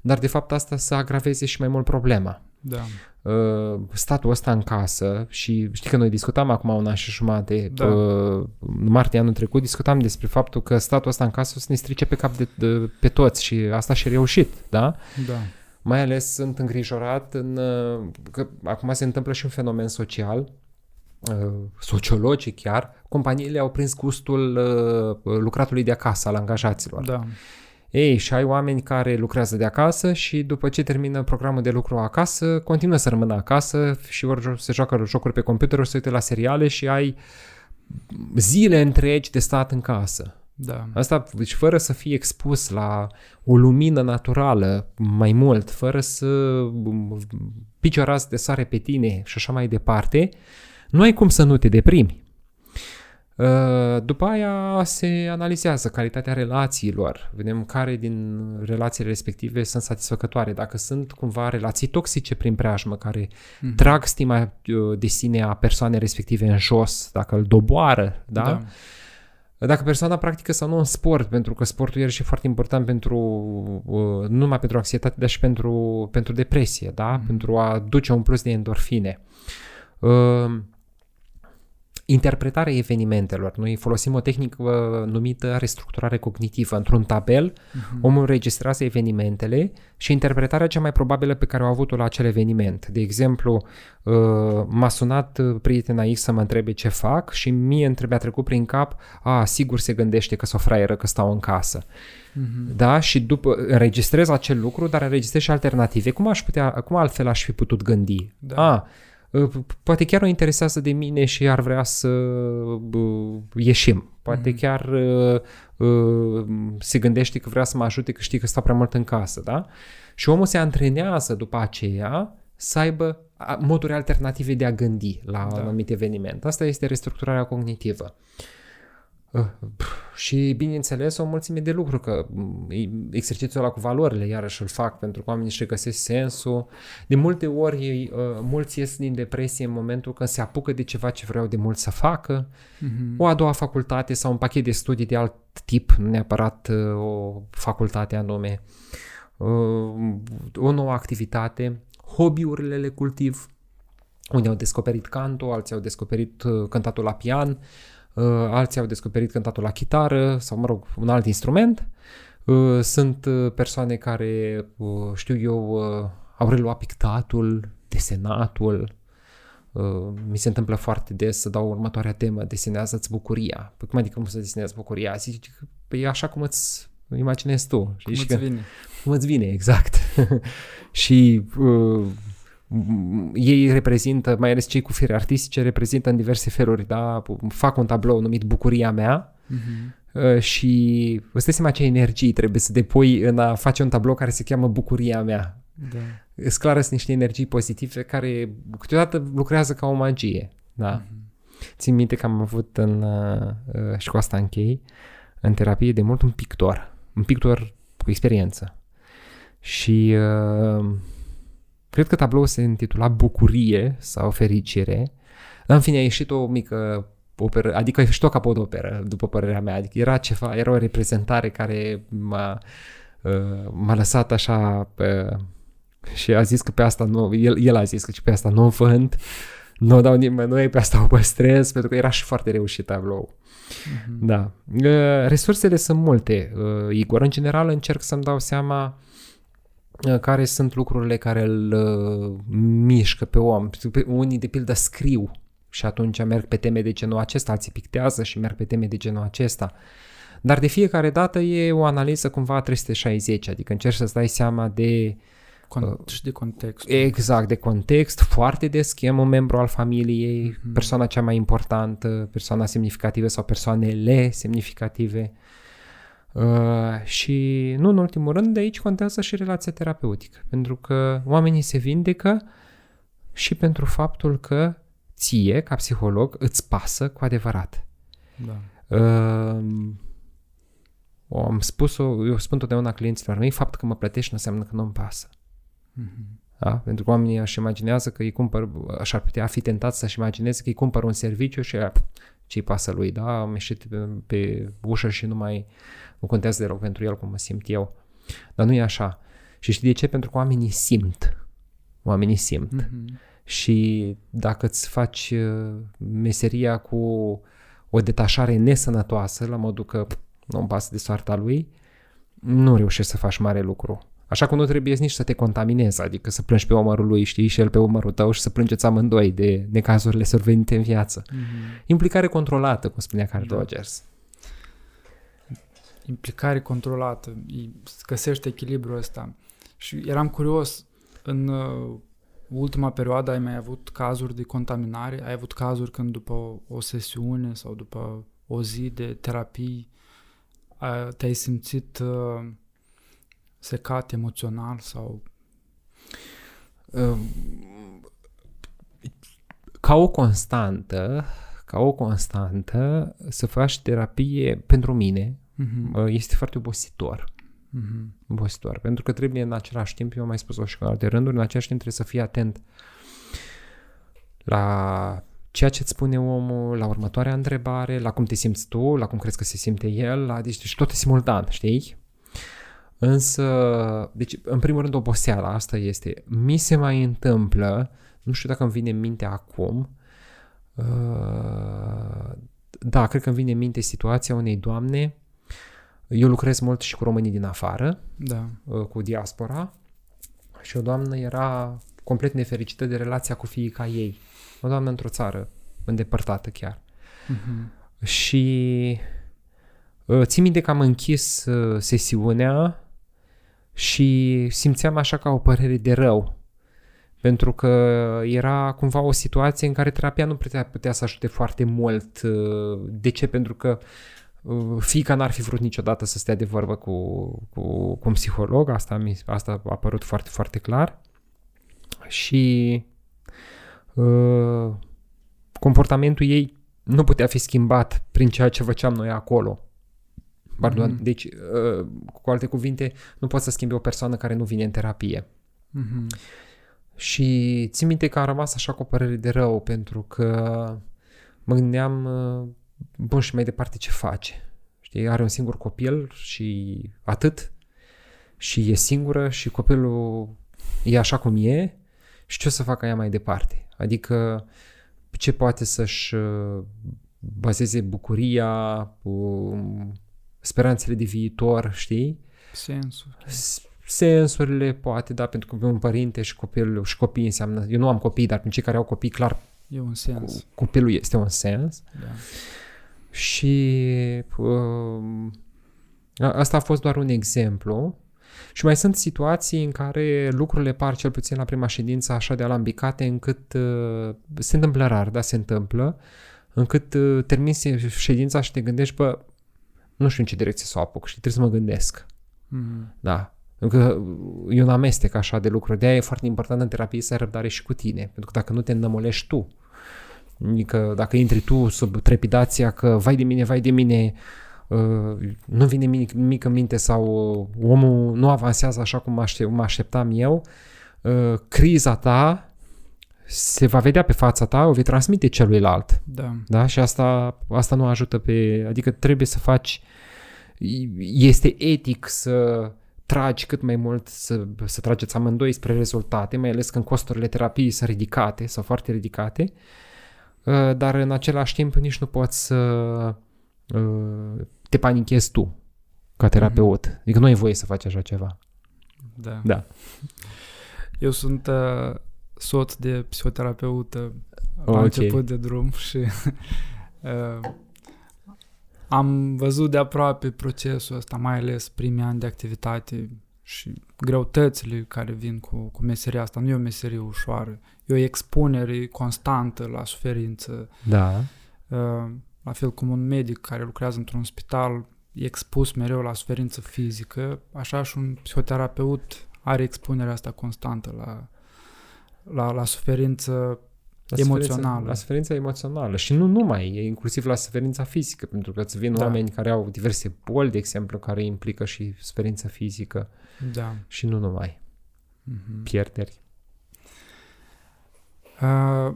dar de fapt asta să agraveze și mai mult problema. Da. Uh, statul ăsta în casă și știi că noi discutam acum un an și jumate, da. uh, martie anul trecut, discutam despre faptul că statul ăsta în casă o să ne strice pe cap de, de, pe toți și asta și reușit, da? Da. Mai ales sunt îngrijorat în, uh, că acum se întâmplă și un fenomen social, uh, sociologic chiar, companiile au prins gustul uh, lucratului de acasă al angajaților. Da. Ei, și ai oameni care lucrează de acasă și după ce termină programul de lucru acasă, continuă să rămână acasă și ori se joacă jocuri pe computer, ori se uită la seriale și ai zile întregi de stat în casă. Da. Asta, deci fără să fii expus la o lumină naturală mai mult, fără să pici o rază de sare pe tine și așa mai departe, nu ai cum să nu te deprimi. Uh, după aia se analizează calitatea relațiilor, vedem care din relațiile respective sunt satisfăcătoare, dacă sunt cumva relații toxice prin preajmă care mm-hmm. trag stima uh, de sine a persoanei respective în jos, dacă îl doboară, da? da. Dacă persoana practică sau nu în sport, pentru că sportul e și foarte important pentru, uh, nu numai pentru anxietate, dar și pentru, pentru depresie, da? Mm-hmm. Pentru a duce un plus de endorfine. Uh, interpretarea evenimentelor. Noi folosim o tehnică numită restructurare cognitivă. Într-un tabel, uh-huh. omul înregistrează evenimentele și interpretarea cea mai probabilă pe care o a avut-o la acel eveniment. De exemplu, uh, m-a sunat prietena X să mă întrebe ce fac și mie între a trecut prin cap, a, sigur se gândește că s-o fraieră, că stau în casă. Uh-huh. Da? Și după înregistrez acel lucru, dar înregistrez și alternative. Cum aș putea, cum altfel aș fi putut gândi? Da. A, Ă, poate chiar o interesează de mine și ar vrea să ieșim. Poate mm-hmm. chiar uh, se gândește că vrea să mă ajute că știe că stau prea mult în casă, da? Și omul se antrenează după aceea să aibă moduri alternative de a gândi la da. un anumit eveniment. Asta este restructurarea cognitivă. Uh, Uh, și bineînțeles o mulțime de lucruri, că mm, exercițiul ăla cu valorile iarăși îl fac pentru că oamenii își găsesc sensul. De multe ori ei, uh, mulți ies din depresie în momentul când se apucă de ceva ce vreau de mult să facă, uh-huh. o a doua facultate sau un pachet de studii de alt tip, nu neapărat uh, o facultate anume, o nouă activitate, hobby-urile le cultiv, unii au descoperit canto, alții au descoperit cântatul la pian, Uh, alții au descoperit cântatul la chitară sau, mă rog, un alt instrument. Uh, sunt uh, persoane care, știu eu, au reluat pictatul desenatul. Uh, mi se întâmplă foarte des să dau următoarea temă, desenează-ți bucuria. Păi cum adică cum să desenezi bucuria? Zici că păi e așa cum îți imaginezi tu. Cum îți că, vine. Cum îți vine, exact. și uh, ei reprezintă, mai ales cei cu fire artistice, reprezintă în diverse feluri, da? Fac un tablou numit Bucuria mea, uh-huh. Uh, și îți dai seama ce energii trebuie să depui în a face un tablou care se cheamă Bucuria mea. Da. Îți clară sunt niște energii pozitive care câteodată lucrează ca o magie. Da? Mm-hmm. Țin minte că am avut în, uh, uh, și cu asta închei, în terapie de mult un pictor. Un pictor cu experiență. Și uh, cred că tabloul se intitula Bucurie sau Fericire. Dar în fine a ieșit o mică operă, adică și tot capodoperă, după părerea mea. Adică era ceva, era o reprezentare care m-a, uh, m-a lăsat așa pe, și a zis că pe asta nu, el, el a zis că pe asta nu o vând, nu o dau nimănui, pe asta o păstrez, pentru că era și foarte reușit tablou. Mm-hmm. Da. Uh, resursele sunt multe, uh, Igor. În general încerc să-mi dau seama care sunt lucrurile care îl mișcă pe om. Unii, de pildă, scriu și atunci merg pe teme de genul acesta, alții pictează și merg pe teme de genul acesta. Dar de fiecare dată e o analiză cumva 360, adică încerci să-ți dai seama de Con- uh, și de context. Exact, de context, foarte des chem un membru al familiei, mm-hmm. persoana cea mai importantă, persoana semnificativă sau persoanele semnificative. Uh, și nu în ultimul rând, de aici contează și relația terapeutică, pentru că oamenii se vindecă și pentru faptul că ție, ca psiholog, îți pasă cu adevărat. Da. Uh, am spus-o, eu spun totdeauna clienților mei, faptul că mă plătești nu înseamnă că nu-mi pasă. Mm-hmm. Da? Pentru că oamenii își imaginează că îi cumpăr, așa ar putea fi tentat să-și imagineze că îi cumpăr un serviciu și ce-i pasă lui, da? Am ieșit pe, pe ușă și nu mai nu contează deloc pentru el cum mă simt eu. Dar nu e așa. Și știi de ce? Pentru că oamenii simt. Oamenii simt. Mm-hmm și dacă îți faci uh, meseria cu o detașare nesănătoasă, la modul că nu-mi pasă de soarta lui, nu reușești să faci mare lucru. Așa cum nu trebuie nici să te contaminezi, adică să plângi pe omărul lui, știi, și el pe omărul tău și să plângeți amândoi de necazurile survenite în viață. Mm-hmm. Implicare controlată, cum spunea Carl da. Rogers. Implicare controlată, găsește echilibrul ăsta. Și eram curios, în uh, ultima perioadă ai mai avut cazuri de contaminare? Ai avut cazuri când după o, o sesiune sau după o zi de terapii te-ai simțit uh, secat emoțional sau... Um, ca o constantă, ca o constantă, să faci terapie pentru mine uh-huh. este foarte obositor mm-hmm. obositor. Pentru că trebuie în același timp, eu am mai spus-o și în alte rânduri, în același timp trebuie să fii atent la ceea ce îți spune omul, la următoarea întrebare, la cum te simți tu, la cum crezi că se simte el, la, deci, deci tot simultan, știi? Însă, deci, în primul rând, oboseala asta este. Mi se mai întâmplă, nu știu dacă îmi vine în minte acum, uh, da, cred că îmi vine în minte situația unei doamne eu lucrez mult și cu românii din afară, da. Uh, cu diaspora și o doamnă era complet nefericită de relația cu fiica ei. O doamnă într-o țară îndepărtată chiar. Uh-huh. Și uh, țin minte că am închis uh, sesiunea și simțeam așa ca o părere de rău. Pentru că era cumva o situație în care terapia nu putea, putea să ajute foarte mult. De ce? Pentru că uh, fica n-ar fi vrut niciodată să stea de vorbă cu, cu, cu un psiholog, asta, mi, asta a apărut foarte, foarte clar. Și uh, comportamentul ei nu putea fi schimbat prin ceea ce făceam noi acolo. Pardon, mm-hmm. deci, uh, cu alte cuvinte, nu poți să schimbi o persoană care nu vine în terapie. Mm-hmm. Și țin minte că am rămas așa cu o părere de rău, pentru că mă gândeam uh, bun și mai departe ce face. Știi, are un singur copil și atât și e singură și copilul e așa cum e și ce o să facă ea mai departe. Adică ce poate să-și uh, bazeze bucuria, speranțele de viitor, știi? Sensul. sensurile, poate, da, pentru că un părinte și copilul și copiii înseamnă, eu nu am copii, dar pentru cei care au copii, clar, E un sens. copilul este un sens. Da. Și uh, asta a fost doar un exemplu. Și mai sunt situații în care lucrurile par, cel puțin la prima ședință, așa de alambicate, încât uh, se întâmplă rar, da, se întâmplă, încât uh, termini ședința și te gândești, bă, nu știu în ce direcție să o apuc și trebuie să mă gândesc. Mhm. Da. Pentru că e un amestec așa de lucruri. De-aia e foarte important în terapie să ai răbdare și cu tine. Pentru că dacă nu te înnămolești tu, adică dacă intri tu sub trepidația că vai de mine, vai de mine, uh, nu vine nimic, nimic în minte sau uh, omul nu avansează așa cum aștept, mă așteptam eu, uh, criza ta se va vedea pe fața ta, o vei transmite celuilalt. Da. Da? Și asta, asta nu ajută pe... Adică trebuie să faci... Este etic să tragi cât mai mult, să, să trageți amândoi spre rezultate, mai ales când costurile terapiei sunt ridicate sau foarte ridicate, uh, dar în același timp nici nu poți să uh, te panichezi tu ca terapeut. Mhm. Adică nu ai voie să faci așa ceva. Da. Da. Eu sunt uh, soț de psihoterapeută la Ok. început de drum și uh, am văzut de aproape procesul ăsta, mai ales primii ani de activitate și greutățile care vin cu, cu meseria asta. Nu e o meserie ușoară, e o expunere constantă la suferință. Da. Uh, la fel cum un medic care lucrează într-un spital e expus mereu la suferință fizică, așa și un psihoterapeut are expunerea asta constantă la, la, la suferință La Emoțională. Suferința, la suferința emoțională și nu numai, e inclusiv la suferința fizică, pentru că îți vin Da. oameni care au diverse boli, de exemplu, care implică și suferință fizică Da. și nu numai, Mhm. pierderi. Uh,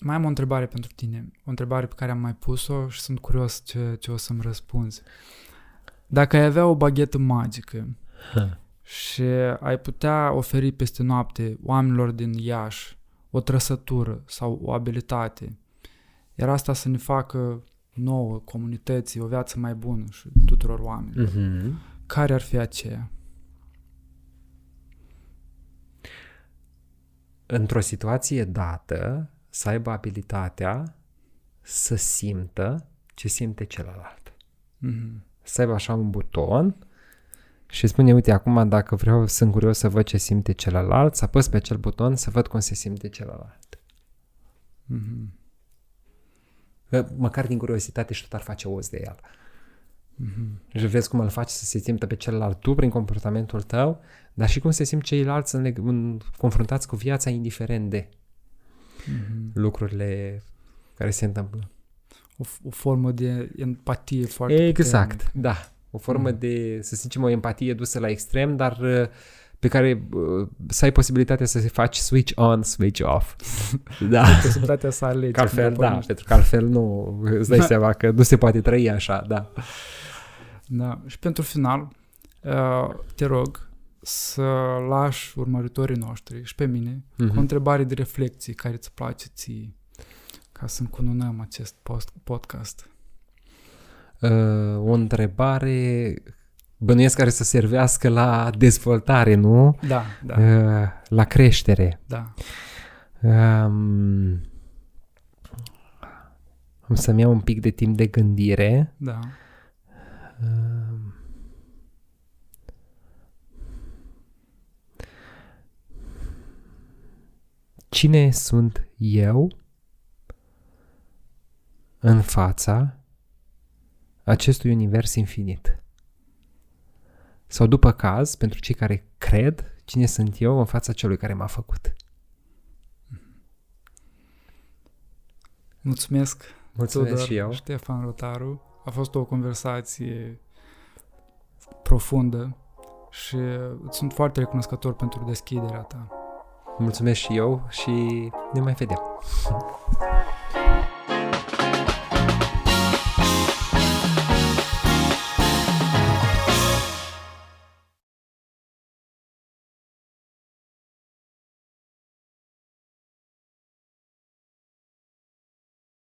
mai am o întrebare pentru tine. O întrebare pe care am mai pus-o și sunt curios ce, ce o să-mi răspunzi. Dacă ai avea o baghetă magică și ai putea oferi peste noapte oamenilor din Iași o trăsătură sau o abilitate, iar asta să ne facă nouă comunității o viață mai bună și tuturor oamenilor, Mm-hmm. care ar fi aceea? Într-o situație dată, să aibă abilitatea să simtă ce simte celălalt. Mhm. Să aibă așa un buton și spune, uite, acum dacă vreau, sunt curios să văd ce simte celălalt, să apăs pe acel buton să văd cum se simte celălalt. Mhm. Că Măcar din curiozitate și tot ar face oz de el. Mhm. Și vezi cum îl faci să se simtă pe celălalt tu prin comportamentul tău, dar și cum se simt ceilalți în, leg- în, confruntați cu viața indiferent de Mhm. lucrurile care se întâmplă. O, f- o formă de empatie foarte Exact, puternică. da. O formă Mm. de, să zicem, o empatie dusă la extrem, dar uh, pe care uh, să ai posibilitatea să se faci switch on, switch off. da. Posibilitatea să alegi. Că altfel, când da, pornești. pentru că altfel nu, îți dai Da. seama că nu se poate trăi așa, da. Da. Și pentru final, uh, te rog să lași urmăritorii noștri și pe mine cu o Mhm. întrebare de reflexie care îți place ție ca să încununăm acest post- podcast. Uh, o întrebare bănuiesc care să servească la dezvoltare, nu? Da, da, Uh, la creștere. da. Um, am să-mi iau un pic de timp de gândire. Da. Um, Cine sunt eu în fața acestui univers infinit? Sau după caz, pentru cei care cred, cine sunt eu în fața celui care m-a făcut? Mulțumesc, Mulțumesc Tudor și eu. Ștefan Rotaru. A fost o conversație profundă și îți sunt foarte recunoscător pentru deschiderea ta. Mulțumesc și eu și ne mai vedem.